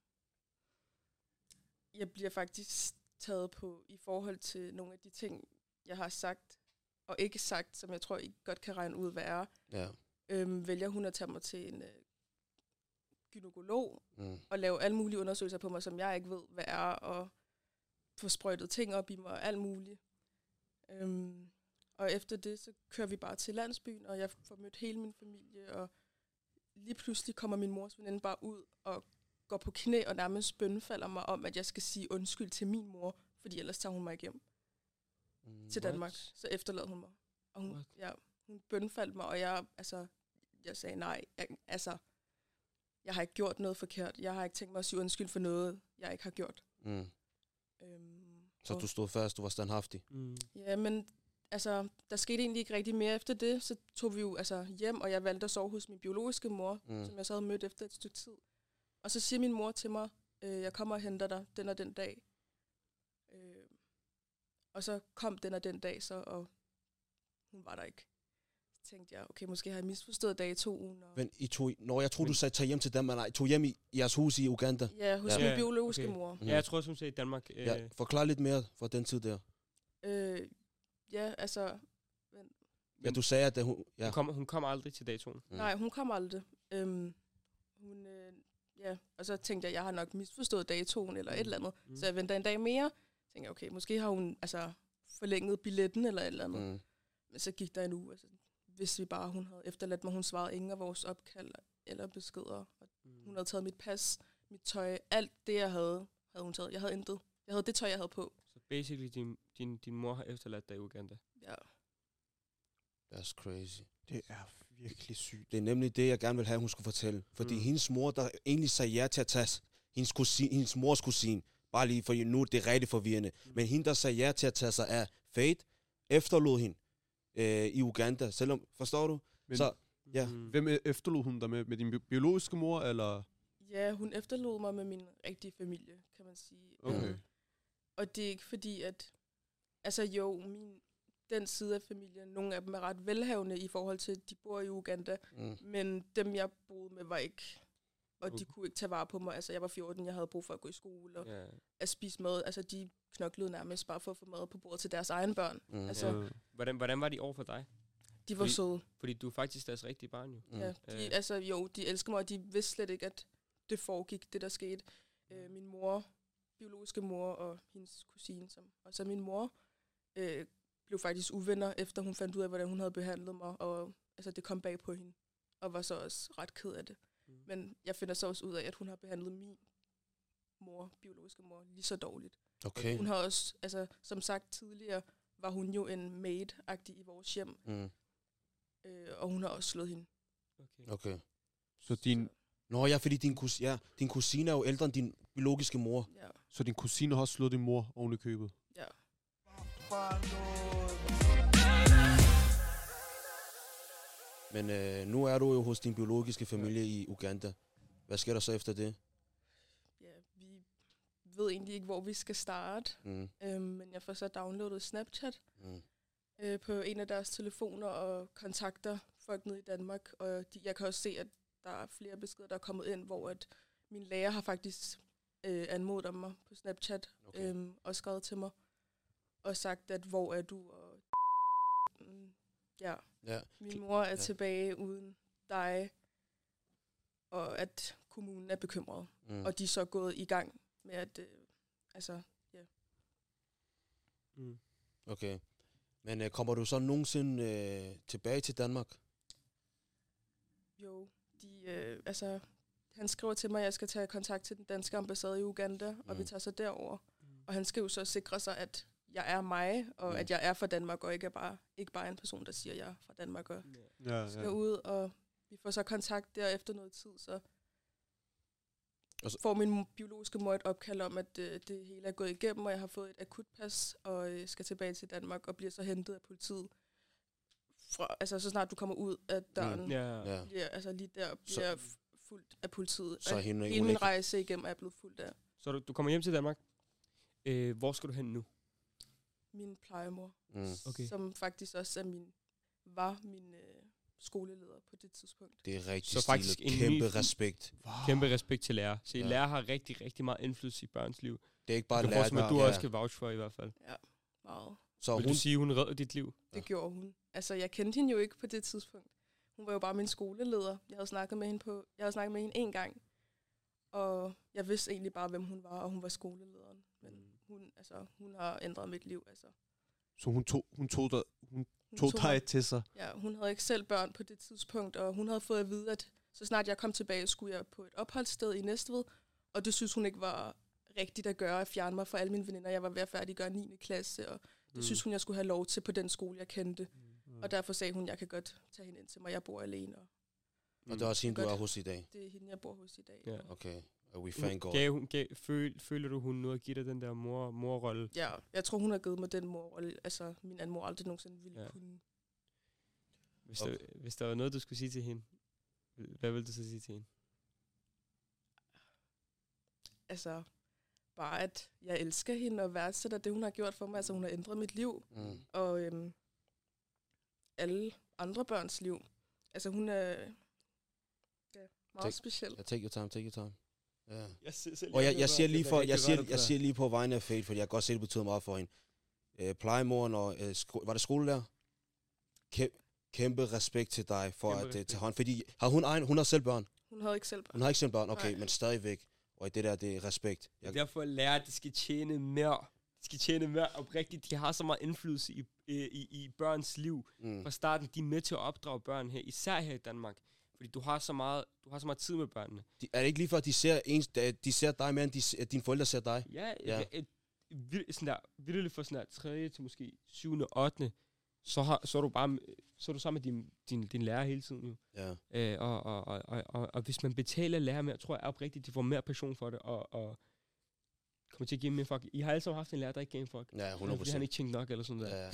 Speaker 6: jeg bliver faktisk taget på i forhold til nogle af de ting, jeg har sagt og ikke sagt, som jeg tror, I godt kan regne ud, hvad er.
Speaker 5: Ja.
Speaker 6: Øhm, vælger hun at tage mig til en øh, gynekolog
Speaker 5: Mm.
Speaker 6: og lave alle mulige undersøgelser på mig, som jeg ikke ved, hvad er, og få sprøjtet ting op i mig og alt muligt. Øhm, og efter det, så kører vi bare til landsbyen, og jeg får mødt hele min familie, og lige pludselig kommer min mors veninde bare ud og går på knæ og nærmest bønfalder mig om, at jeg skal sige undskyld til min mor, fordi ellers tager hun mig hjem
Speaker 5: Mm.
Speaker 6: til Danmark. Så efterlader hun mig. Og hun,
Speaker 4: What?
Speaker 6: ja, hun bønfaldt mig, og jeg, altså, jeg sagde nej. Jeg, altså, jeg har ikke gjort noget forkert. Jeg har ikke tænkt mig at sige undskyld for noget, jeg ikke har gjort.
Speaker 5: Mm.
Speaker 6: Øhm,
Speaker 5: Så
Speaker 6: og-
Speaker 5: du stod fast, du var standhaftig.
Speaker 4: Mm.
Speaker 6: Ja, men altså, der skete egentlig ikke rigtig mere efter det. Så tog vi jo altså, hjem, og jeg valgte at sove hos min biologiske mor,
Speaker 5: Mm.
Speaker 6: som jeg så havde mødt efter et stykke tid. Og så siger min mor til mig, øh, jeg kommer og henter dig den og den dag. Øh, og så kom den og den dag så, og hun var der ikke. Så tænkte jeg, okay, måske har jeg misforstået datoen. Og,
Speaker 5: Men I tog, når jeg
Speaker 4: Men-
Speaker 5: du sagde, tag hjem til Danmark, nej, I tog hjem i jeres hus i Uganda.
Speaker 6: ja, hos
Speaker 5: Ja.
Speaker 6: min biologiske
Speaker 4: okay.
Speaker 6: mor.
Speaker 5: Mm.
Speaker 4: Ja, jeg tror, som sagde i Danmark. Øh,
Speaker 5: Ja, forklar lidt mere fra den tid der.
Speaker 6: Øh, ja, altså,
Speaker 5: Ja, du sagde, at hun... Ja.
Speaker 4: hun, kom, hun kom aldrig til datoen.
Speaker 5: Mm.
Speaker 6: Nej, hun kom aldrig. Øhm, hun, øh, ja, og så tænkte jeg, jeg har nok misforstået datoen eller et eller andet.
Speaker 4: Mm.
Speaker 6: Mm. Så jeg venter en dag mere. Tænkte jeg, okay, måske har hun altså, forlænget billetten eller et eller andet. Mm.
Speaker 5: Mm.
Speaker 6: Men så gik der en uge. Altså, hvis vi bare, hun havde efterladt mig, hun svarede ingen af vores opkald eller beskeder. Og
Speaker 4: Mm.
Speaker 6: hun havde taget mit pas, mit tøj, alt det, jeg havde, havde hun taget. Jeg havde intet. Jeg havde det tøj, jeg havde på.
Speaker 4: Så basically, din, din, din mor har efterladt dig i Uganda.
Speaker 6: Ja.
Speaker 5: That's crazy.
Speaker 3: Det er virkelig sygt.
Speaker 5: Det er nemlig det, jeg gerne vil have, hun skulle fortælle. Fordi
Speaker 4: Mm.
Speaker 5: hendes mor, der egentlig sagde ja til at tage hendes, kusin, hendes mors kusin, bare lige, for nu er det rigtig forvirrende,
Speaker 4: Mm.
Speaker 5: men hende, der sagde ja til at tage sig af Fate, efterlod hende øh, i Uganda, selvom, forstår du?
Speaker 3: Men
Speaker 5: Så, Ja.
Speaker 4: Mm.
Speaker 3: Hvem e- efterlod hun dig med? Med din bi- biologiske mor, eller?
Speaker 6: Ja, hun efterlod mig med min rigtige familie, kan man sige.
Speaker 3: Okay.
Speaker 6: Øhm, Og det er ikke fordi, at... Altså jo, min, den side af familien, nogle af dem er ret velhavende i forhold til, at de bor i Uganda.
Speaker 5: Mm.
Speaker 6: Men dem, jeg boede med, var ikke og de
Speaker 4: Okay.
Speaker 6: kunne ikke tage vare på mig. Altså, jeg var 14, jeg havde brug for at gå i skole og
Speaker 4: Ja.
Speaker 6: at spise mad. Altså, de knoklede nærmest bare for at få mad på bordet til deres egen børn.
Speaker 5: Mm.
Speaker 6: Altså,
Speaker 3: Ja.
Speaker 4: Hvordan, hvordan var de over for dig?
Speaker 6: De var
Speaker 4: Fordi-
Speaker 6: søde.
Speaker 4: Fordi du er faktisk deres rigtige barn, jo.
Speaker 5: Mm.
Speaker 6: Ja, de,
Speaker 4: Øh.
Speaker 6: altså, jo, de elsker mig, og de vidste slet ikke, at det foregik, det der skete. Øh, min mor, biologiske mor og hendes kusine, som også er min mor, øh, blev faktisk uvenner, efter hun fandt ud af, hvordan hun havde behandlet mig, og altså, det kom bag på hende, og var så også ret ked af det. Men jeg finder så også ud af, at hun har behandlet min mor, biologiske mor, lige så dårligt.
Speaker 5: Okay.
Speaker 6: Hun har også, altså, som sagt tidligere, var hun jo en maid-agtig i vores hjem,
Speaker 5: Mm.
Speaker 6: øh, og hun har også slået hende.
Speaker 4: Okay.
Speaker 5: Okay.
Speaker 3: Så din,
Speaker 5: Nå ja, fordi din, kus, ja, din kusine er jo ældre end din biologiske mor.
Speaker 6: Ja,
Speaker 3: så din kusine har også slået din mor oven i købet.
Speaker 6: ja.
Speaker 5: Men øh, nu er du jo hos din biologiske familie i Uganda. Hvad sker der så efter det?
Speaker 6: ja, vi ved egentlig ikke, hvor vi skal starte.
Speaker 5: Mm.
Speaker 6: Øhm, men jeg får så downloadet Snapchat
Speaker 5: Mm.
Speaker 6: øh, på en af deres telefoner og kontakter folk nede i Danmark. Og de, jeg kan også se, at der er flere beskeder, der er kommet ind, hvor at min lærer har faktisk øh, anmodet mig på Snapchat
Speaker 5: Okay.
Speaker 6: okay. øhm, og skrevet til mig og sagt, at hvor er du? Og, mm, ja,
Speaker 5: Ja.
Speaker 6: min mor er
Speaker 5: Ja.
Speaker 6: ja. tilbage uden dig, og at kommunen er bekymret.
Speaker 5: Mm.
Speaker 6: Og de er så gået i gang med at, øh, altså,
Speaker 4: Mm.
Speaker 5: Okay. Men øh, kommer du så nogensinde øh, tilbage til Danmark?
Speaker 6: jo, de, øh, altså, han skriver til mig, at jeg skal tage kontakt til den danske ambassade i Uganda, og
Speaker 5: Mm.
Speaker 6: vi tager så derover. Og han skal jo så sikre sig, at jeg er mig, og
Speaker 5: Mm.
Speaker 6: at jeg er fra Danmark, og ikke er bare, ikke bare en person, der siger, at jeg er fra Danmark, og
Speaker 3: Ja,
Speaker 6: skal
Speaker 3: ja.
Speaker 6: ud, og vi får så kontakt der efter noget tid, så
Speaker 5: Og så-
Speaker 6: får min biologiske mor et opkald om, at øh, det hele er gået igennem, og jeg har fået et akutpas, og øh, skal tilbage til Danmark, og bliver så hentet af politiet. Fra, altså så snart du kommer ud af døren, mm.
Speaker 4: Ja.
Speaker 5: Ja.
Speaker 6: bliver, altså lige der bliver f- fuldt af politiet.
Speaker 5: Så hende,
Speaker 6: hele
Speaker 5: hun
Speaker 6: min rejse igennem er blevet fuldt af
Speaker 4: Så du, du kommer hjem til Danmark. Øh, hvor skal du hen nu?
Speaker 6: Min plejemor,
Speaker 5: Mm.
Speaker 4: Okay.
Speaker 6: som faktisk også er min, var min øh, skoleleder på det tidspunkt.
Speaker 5: Det er rigtig
Speaker 4: Så
Speaker 5: så
Speaker 4: faktisk
Speaker 5: stilet.
Speaker 4: en
Speaker 5: Kæmpe
Speaker 4: ny-
Speaker 5: respekt.
Speaker 4: Kæmpe respekt til lærer. Se,
Speaker 5: Ja.
Speaker 4: ja. lærer har rigtig, rigtig meget indflydelse i børns liv.
Speaker 5: Det er ikke
Speaker 4: Bare
Speaker 5: bare
Speaker 4: det at du
Speaker 5: ja.
Speaker 4: også kan vouch for i hvert fald.
Speaker 6: Meget.
Speaker 5: Så
Speaker 4: Vil
Speaker 5: hun,
Speaker 4: du sige, hun reddede dit liv?
Speaker 6: Det ja. gjorde hun. Altså, jeg kendte hende jo ikke på det tidspunkt. Hun var jo bare min skoleleder. Jeg havde snakket med hende på, jeg havde snakket med hende en gang. Og jeg vidste egentlig bare, hvem hun var, og hun var skolelederen.
Speaker 4: Mm.
Speaker 6: hun, altså, hun har ændret mit liv. Altså,
Speaker 3: Så hun tog, hun tog, dig, hun
Speaker 6: hun
Speaker 3: tog
Speaker 6: mig-
Speaker 3: dig til sig.
Speaker 6: Ja, hun havde ikke selv børn på det tidspunkt, og hun havde fået at vide, at så snart jeg kom tilbage, skulle jeg på et opholdssted i Næstved, og det synes hun ikke var rigtigt at gøre, at fjerne mig fra alle mine veninder. Jeg var ved at færdiggøre 9. klasse, og det mm. synes hun, jeg skulle have lov til på den skole, jeg kendte.
Speaker 3: Mm.
Speaker 6: Og derfor sagde hun, at jeg kan godt tage hende ind til mig. Jeg bor alene, og
Speaker 5: og det er også hende, du er hos i dag.
Speaker 6: det er hende, jeg bor hos i dag.
Speaker 4: Ja.
Speaker 5: Okay. Og we thank God.
Speaker 4: Gav, hun, gav, føl, føler du, hun nu at give dig den der mor, morrolle?
Speaker 6: Ja, jeg tror, hun har givet mig den mor, altså min anden mor aldrig nogensinde ville
Speaker 4: Ja.
Speaker 6: kunne.
Speaker 4: Hvis, okay. Der, hvis der var noget, du skulle sige til hende, hvad ville du så sige til hende?
Speaker 6: Altså, bare at jeg elsker hende og værdsætter det, hun har gjort for mig. Altså, hun har ændret mit liv.
Speaker 5: Mm.
Speaker 6: og øhm, alle andre børns liv. Altså hun er ja, meget
Speaker 5: Tak.
Speaker 6: speciel.
Speaker 5: Ja, take your time, take your time. Ja.
Speaker 4: Jeg, selv,
Speaker 5: Og jeg, jeg, siger lige for, jeg, siger, jeg siger lige på vegne af Fate, fordi jeg kan godt se, det betyder meget for hende. Øh, plejemoren og, øh, sko- var det skolelærer? Kæm, kæmpe respekt til dig for
Speaker 4: Kæmpe
Speaker 5: at øh, tage hånd. Fordi har hun egen, hun har selv børn.
Speaker 6: Hun havde ikke selv børn.
Speaker 5: Hun har ikke selv børn, okay,
Speaker 6: Nej.
Speaker 5: men stadigvæk. Og i det der, det er respekt.
Speaker 4: Jeg...
Speaker 5: Jeg,
Speaker 4: Derfor lærer at de skal tjene mere. De skal tjene mere oprigtigt. De har så meget indflydelse i, i, i, i børns liv.
Speaker 5: mm,
Speaker 4: Fra starten, de er med til at opdrage børn her, især her i Danmark. Fordi du har så meget, du har så meget tid med børnene.
Speaker 5: de, er det ikke lige for, at de ser, ens, de ser dig mere, end de, at dine forældre ser dig?
Speaker 4: Ja,
Speaker 5: Ja.
Speaker 4: ja. Et, vild, sådan der, vildt for sådan der 3. til måske 7. 8. Så, har, så er du bare så er du sammen med din, din, din lærer hele tiden jo.
Speaker 5: Ja.
Speaker 4: Øh, og, og, og, og, og, og, hvis man betaler lærer mere, tror jeg oprigtigt, de får mere passion for det, og, og kommer til at give mere fuck. I har alle sammen haft en lærer, der ikke gav en fuck.
Speaker 5: Ja, 100
Speaker 4: Fordi han ikke tjente nok, eller sådan der.
Speaker 5: Ja,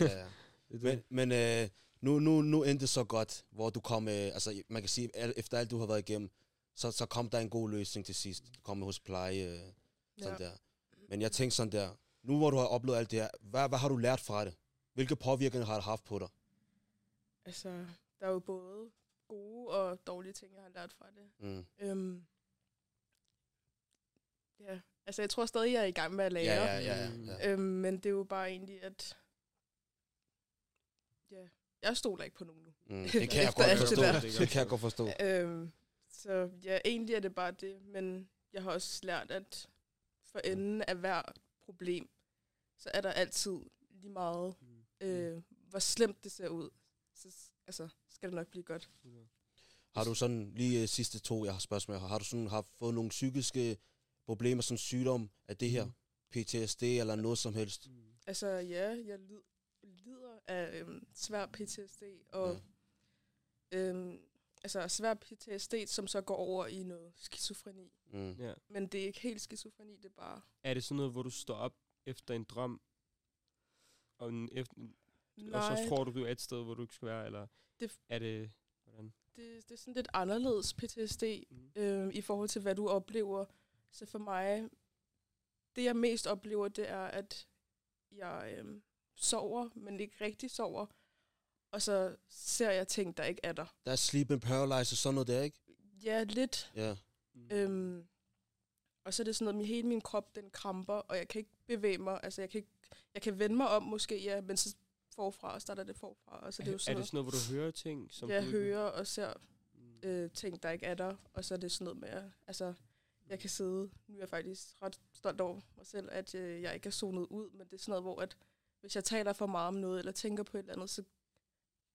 Speaker 5: ja, ja.
Speaker 4: Det,
Speaker 5: Men, men øh, nu, nu, nu endte det så godt, hvor du kom, øh, altså man kan sige, efter alt du har været igennem, så, så kom der en god løsning til sidst. Du kom hos pleje, øh, sådan
Speaker 6: Ja.
Speaker 5: der. Men jeg tænkte sådan der, nu hvor du har oplevet alt det her, hvad, hvad har du lært fra det? Hvilke påvirkninger har det haft på dig?
Speaker 6: Altså, der er jo både gode og dårlige ting, jeg har lært fra det.
Speaker 5: Mm.
Speaker 6: Øhm, ja, altså jeg tror stadig, jeg er i gang med at lære.
Speaker 5: Ja, ja, ja, ja. ja.
Speaker 6: Øhm, men det er jo bare egentlig, at... Ja, jeg stoler ikke på nogen nu.
Speaker 5: Mm. Det kan jeg godt
Speaker 6: det
Speaker 5: forstå.
Speaker 6: der.
Speaker 5: Det kan jeg godt forstå.
Speaker 6: Øhm, så ja, egentlig er det bare det, men jeg har også lært, at for enden af hver problem, så er der altid lige meget, øh, hvor slemt det ser ud. Så altså, skal det nok blive godt.
Speaker 5: Har du sådan, lige uh, sidste to, jeg har spørgsmål, har du sådan har fået nogle psykiske problemer, sådan sygdom af det her? PTSD eller noget som helst?
Speaker 6: Altså ja, jeg lid, lider af øhm, svær PTSD, og øhm, altså svær PTSD, som så går over i noget skizofreni.
Speaker 5: Mm.
Speaker 4: Ja.
Speaker 6: Men det er ikke helt skizofreni, det er bare...
Speaker 4: Er det sådan noget, hvor du står op efter en drøm, og, en efter, og
Speaker 6: Nej,
Speaker 4: så tror du, du er et sted, hvor du ikke skal være, eller
Speaker 6: Det-
Speaker 4: er det... Hvordan?
Speaker 6: det, det er sådan lidt anderledes PTSD,
Speaker 4: Mm.
Speaker 6: øh, i forhold til, hvad du oplever. Så for mig, det jeg mest oplever, det er, at jeg øh, sover, men ikke rigtig sover. Og så ser jeg ting, der ikke er der.
Speaker 5: Der er sleep and paralysis, sådan noget der, ikke?
Speaker 6: Ja, lidt.
Speaker 5: Ja.
Speaker 4: Mm.
Speaker 6: Øhm, og så er det sådan noget, at hele min krop, den kramper, og jeg kan ikke bevæge mig. Altså, jeg kan, ikke, jeg kan vende mig om måske, ja, men så forfra, og starter det forfra. Og så er det jo
Speaker 4: er,
Speaker 6: sådan
Speaker 4: er det sådan noget, hvor du hører ting, som
Speaker 6: jeg
Speaker 4: du
Speaker 6: hører og ser
Speaker 4: Mm.
Speaker 6: øh, ting, der ikke er der. Og så er det sådan noget med, at altså, jeg kan sidde, nu er jeg faktisk ret stolt over mig selv, at øh, jeg ikke er zonet ud, men det er sådan noget, hvor at, hvis jeg taler for meget om noget, eller tænker på et eller andet, så,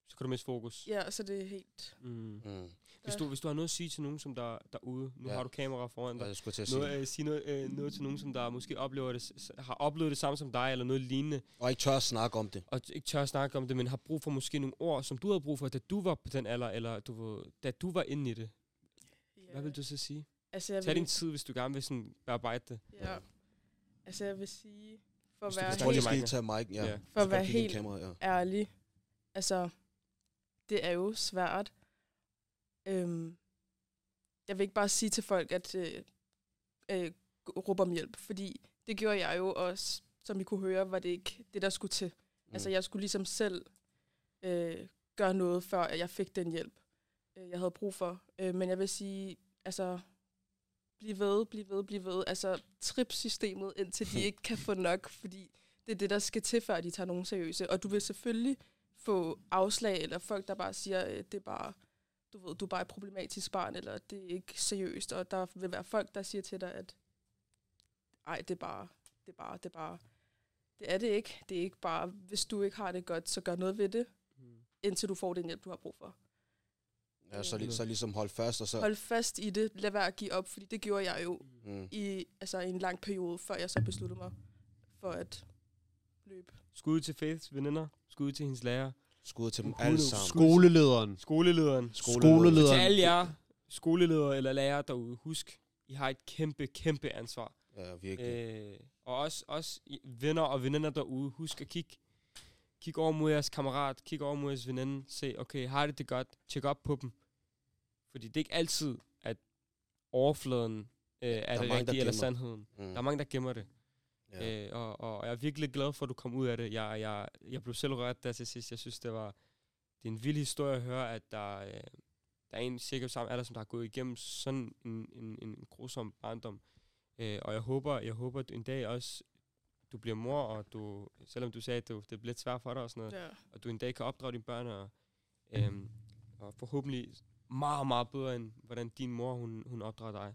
Speaker 4: Så kan du miste fokus.
Speaker 6: ja, så er det helt...
Speaker 4: Mm.
Speaker 5: Mm.
Speaker 4: Hvis,
Speaker 6: Ja.
Speaker 4: du, hvis du har noget at sige til nogen, som der derude, nu
Speaker 5: Ja.
Speaker 4: har du kamera foran
Speaker 5: Ja,
Speaker 4: dig,
Speaker 5: jeg skulle til at sige.
Speaker 4: noget, øh, sige noget, øh, noget til nogen, som der måske oplever det, har oplevet det samme som dig, eller noget lignende,
Speaker 5: Og ikke tør at snakke om det.
Speaker 4: og ikke tør at snakke om det, men har brug for måske nogle ord, som du havde brug for, da du var på den alder, eller du, da du var inde i det.
Speaker 6: Ja,
Speaker 4: Hvad vil du så sige?
Speaker 6: Altså, jeg
Speaker 4: Tag
Speaker 6: vil,
Speaker 4: din tid, hvis du gerne vil sådan bearbejde det.
Speaker 6: ja, altså, jeg vil sige, for at være
Speaker 5: Jeg tror
Speaker 6: helt
Speaker 5: skal tage mic. Ja.
Speaker 4: Ja.
Speaker 6: For at være helt-
Speaker 5: Kamera, ja.
Speaker 6: ærlig, altså, det er jo svært. Øhm, jeg vil ikke bare sige til folk, at øh, øh, råbe om hjælp, fordi det gjorde jeg jo også, som I kunne høre, var det ikke det, der skulle til. Mm. Altså, jeg skulle ligesom selv øh, gøre noget, før at jeg fik den hjælp, øh, jeg havde brug for. Øh, men jeg vil sige, altså, bliv ved, bliv ved, bliv ved. Altså, trip systemet, indtil de ikke kan få nok, fordi det er det, der skal til, før de tager nogen seriøse. Og du vil selvfølgelig få afslag, eller folk, der bare siger, øh, det er bare, du ved, du er bare et problematisk barn, eller det er ikke seriøst. Og der vil være folk, der siger til dig, at ej, det er bare, det er bare, det er bare. Det er det ikke. Det er ikke bare, hvis du ikke har det godt, så gør noget ved det,
Speaker 4: Mm.
Speaker 6: indtil du får den hjælp, du har brug for.
Speaker 5: Ja, så, li- så ligesom hold fast, og så...
Speaker 6: Hold fast i det. Lad være at give op, fordi det gjorde jeg jo
Speaker 5: Mm.
Speaker 6: i altså, en lang periode, før jeg så besluttede mig for at løbe.
Speaker 4: Skud til Faiths veninder, skud til hendes lærer,
Speaker 5: Skud til dem
Speaker 4: Skud-
Speaker 5: alle sammen.
Speaker 3: Skolelederen.
Speaker 4: skolelederen,
Speaker 3: Skolelederen.
Speaker 4: til alle jer skoleledere eller lærere derude, husk, I har et kæmpe, kæmpe ansvar.
Speaker 5: Ja, virkelig.
Speaker 4: Øh, og også, også venner og veninder derude, husk at kigge kig over mod jeres kammerat, kig over mod jeres veninde, se, okay, har det det godt, tjek op på dem. Fordi det er ikke altid, at overfladen øh, er
Speaker 5: er
Speaker 4: det
Speaker 5: mange,
Speaker 4: rigtige eller
Speaker 5: gemmer.
Speaker 4: sandheden.
Speaker 5: Mm.
Speaker 4: Der er mange, der gemmer det.
Speaker 5: Ja.
Speaker 4: Øh, og, og jeg er virkelig glad for, at du kom ud af det. Jeg, jeg, jeg blev selv rørt der til sidst. Jeg synes, det var det er en vild historie at høre, at der, øh, der er en cirka samme alder, som der har gået igennem sådan en, en, en grusom barndom. Øh, og jeg håber, jeg håber at en dag også, du bliver mor, og du, selvom du sagde, at det, det bliver lidt svært for dig og sådan noget,
Speaker 6: Ja.
Speaker 4: og du en dag kan opdrage dine børn, og, øhm, og forhåbentlig meget, meget bedre, end hvordan din mor, hun, hun opdrager dig.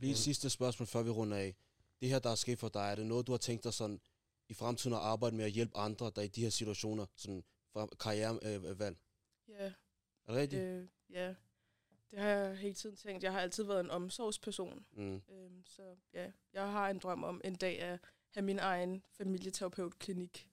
Speaker 5: Lige et sidste spørgsmål, før vi runder af. Det her, der er sket for dig, er det noget, du har tænkt dig sådan i fremtiden at arbejde med at hjælpe andre, der er i de her situationer, sådan karrierevalg?
Speaker 6: Ja,
Speaker 5: Er det rigtigt?
Speaker 6: øh, ja, det har jeg hele tiden tænkt. Jeg har altid været en omsorgsperson.
Speaker 5: Mm.
Speaker 6: Øhm, så ja, jeg har en drøm om en dag at have min egen familieterapeutklinik.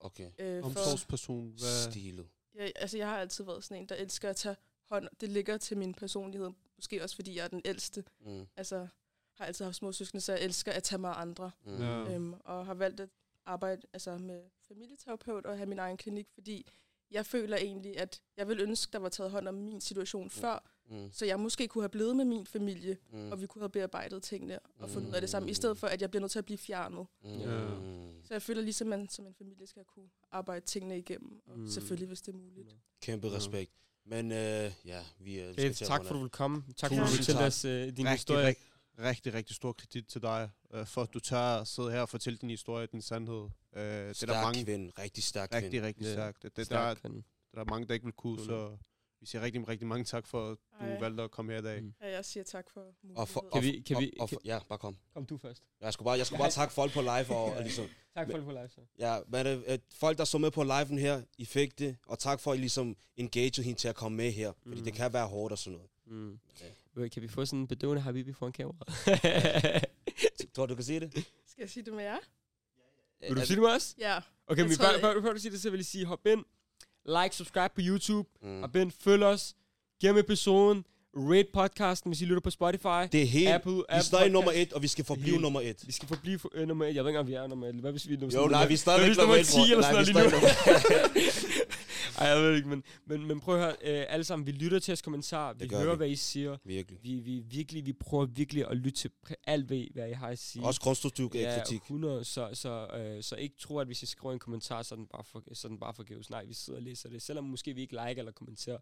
Speaker 5: Okay.
Speaker 6: Øh,
Speaker 3: Omsorgsperson. Hvad?
Speaker 5: Stilet.
Speaker 6: ja, altså, jeg har altid været sådan en, der elsker at tage hånd. Det ligger til min personlighed. Måske også, fordi jeg er den ældste.
Speaker 5: Mm.
Speaker 6: Altså, har altid haft små søskende, så jeg elsker at tage mig af andre.
Speaker 5: Mm.
Speaker 3: Ja.
Speaker 6: øhm, og har valgt at arbejde altså, med familieterapeut og have min egen klinik, fordi jeg føler egentlig, at jeg vil ønske, der var taget hånd om min situation før,
Speaker 5: Mm.
Speaker 6: så jeg måske kunne have blevet med min familie,
Speaker 5: Mm.
Speaker 6: og vi kunne have bearbejdet tingene og fundet ud af det sammen, i stedet for, at jeg bliver nødt til at blive fjernet.
Speaker 5: Mm.
Speaker 3: Ja.
Speaker 6: Så jeg føler ligesom, at man som en familie skal kunne arbejde tingene igennem, og
Speaker 4: Mm.
Speaker 6: mm. selvfølgelig, hvis det er muligt.
Speaker 5: Kæmpe respekt. Men øh, ja, vi, øh, vi skal
Speaker 4: Fedt.
Speaker 5: til at
Speaker 4: Tak for, at du
Speaker 5: af.
Speaker 4: vil komme. Tak for, at du
Speaker 5: tak.
Speaker 4: os øh, din
Speaker 3: Rigtig,
Speaker 4: historie.
Speaker 3: rigtig, rigtig, rigtig stor kredit til dig, øh, for at du tør at sidde her og fortælle din historie, din sandhed. Øh, det er der
Speaker 5: Stærk
Speaker 3: mange,
Speaker 5: kvinde, rigtig stærk
Speaker 3: rigtig,
Speaker 5: kvinde.
Speaker 3: rigtig
Speaker 4: Ja.
Speaker 3: stærkt. Det, det, der,
Speaker 4: Stærk kvinde.
Speaker 3: der er mange, der ikke vil kunne, så vi siger rigtig, rigtig mange tak for, at du
Speaker 6: Ej.
Speaker 3: valgte at komme her i dag.
Speaker 4: Mm.
Speaker 6: Ja, jeg siger tak for muligheden.
Speaker 5: Og for,
Speaker 4: Kan vi- kan
Speaker 5: og,
Speaker 4: vi-
Speaker 5: og,
Speaker 4: kan-
Speaker 5: ja, bare kom.
Speaker 4: Kom du først.
Speaker 5: Jeg skulle bare, jeg skulle bare takke folk på live og, og ligesom,
Speaker 4: Tak for det på live, så.
Speaker 5: ja, men øh, øh, folk der så med på liven her, I fik det, og tak for at I ligesom engagede hende til at komme med her, fordi
Speaker 4: Mm.
Speaker 5: det kan være hårdt og sådan noget.
Speaker 4: Mm.
Speaker 5: Ja.
Speaker 4: Øh, Kan vi få sådan en bedøvende habibi foran kameraet?
Speaker 5: Tror du, du kan sige det?
Speaker 6: Skal jeg sige det med jer?
Speaker 4: Vil du sige det med os?
Speaker 6: Ja.
Speaker 4: Okay, men før, før, før du siger det, så vil jeg sige, hop ind, like, subscribe på YouTube,
Speaker 5: Mm.
Speaker 4: og Ben, følg os, giv dem episoden, rate podcasten, hvis I lytter på Spotify,
Speaker 5: Det er helt,
Speaker 4: Apple,
Speaker 5: vi er
Speaker 4: Apple
Speaker 5: stadig nummer et, og vi skal forblive
Speaker 4: Helt-
Speaker 5: nummer et.
Speaker 4: Vi skal forblive for, øh, nummer 1. Jeg ved ikke, om vi er nummer 1. Hvad hvis vi er nummer
Speaker 5: Jo, nej,
Speaker 4: nummer-
Speaker 5: vi er stadig
Speaker 4: Hvad hvis nummer 10 eller sådan noget lige nu? Ej, jeg ved ikke, men, men, men prøv at høre, øh, alle sammen, vi lytter til jeres kommentarer, vi hører,
Speaker 5: vi.
Speaker 4: hvad I siger,
Speaker 5: Virkelig.
Speaker 4: vi, vi, virkelig, vi prøver virkelig at lytte til alt, hvad, I- hvad I har at sige.
Speaker 5: Også konstruktiv ja,
Speaker 4: ja,
Speaker 5: kritik.
Speaker 4: 100, så, så, øh, så ikke tro, at hvis I skriver en kommentar, så er den bare, for, så er den bare forgæves. Nej, vi sidder og læser det. Selvom måske vi ikke like eller kommenterer,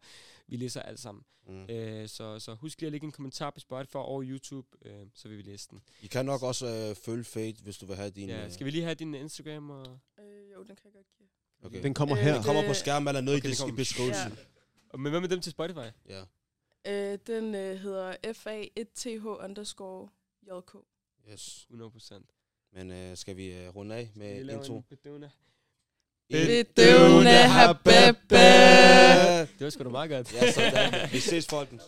Speaker 4: vi læser alt sammen.
Speaker 5: Mm.
Speaker 4: Øh, så, så husk lige at lægge en kommentar på Spotify og YouTube, øh, så vil vi læse den.
Speaker 5: I kan nok også øh, følge Fate, hvis du vil have din...
Speaker 4: Ja,
Speaker 5: øh,
Speaker 4: skal vi lige have din Instagram? Og,
Speaker 6: Øh, jo, den kan jeg godt give.
Speaker 5: Okay.
Speaker 3: Den kommer
Speaker 6: Øh,
Speaker 3: her.
Speaker 5: Den kommer på skærmen eller noget
Speaker 4: okay,
Speaker 5: i, des- i beskrivelsen.
Speaker 4: og men hvad med dem til Spotify?
Speaker 5: Ja.
Speaker 6: Øh, den øh, hedder FA1TH underscore JK.
Speaker 5: Yes.
Speaker 4: 100%.
Speaker 5: Men øh, skal vi øh, runde af
Speaker 4: Vi
Speaker 5: med
Speaker 4: laver
Speaker 5: intro?
Speaker 4: en bedøvende.
Speaker 6: Bedøvende habebe.
Speaker 4: Det var sgu da meget godt.
Speaker 5: Ja, sådan. Vi ses, folkens.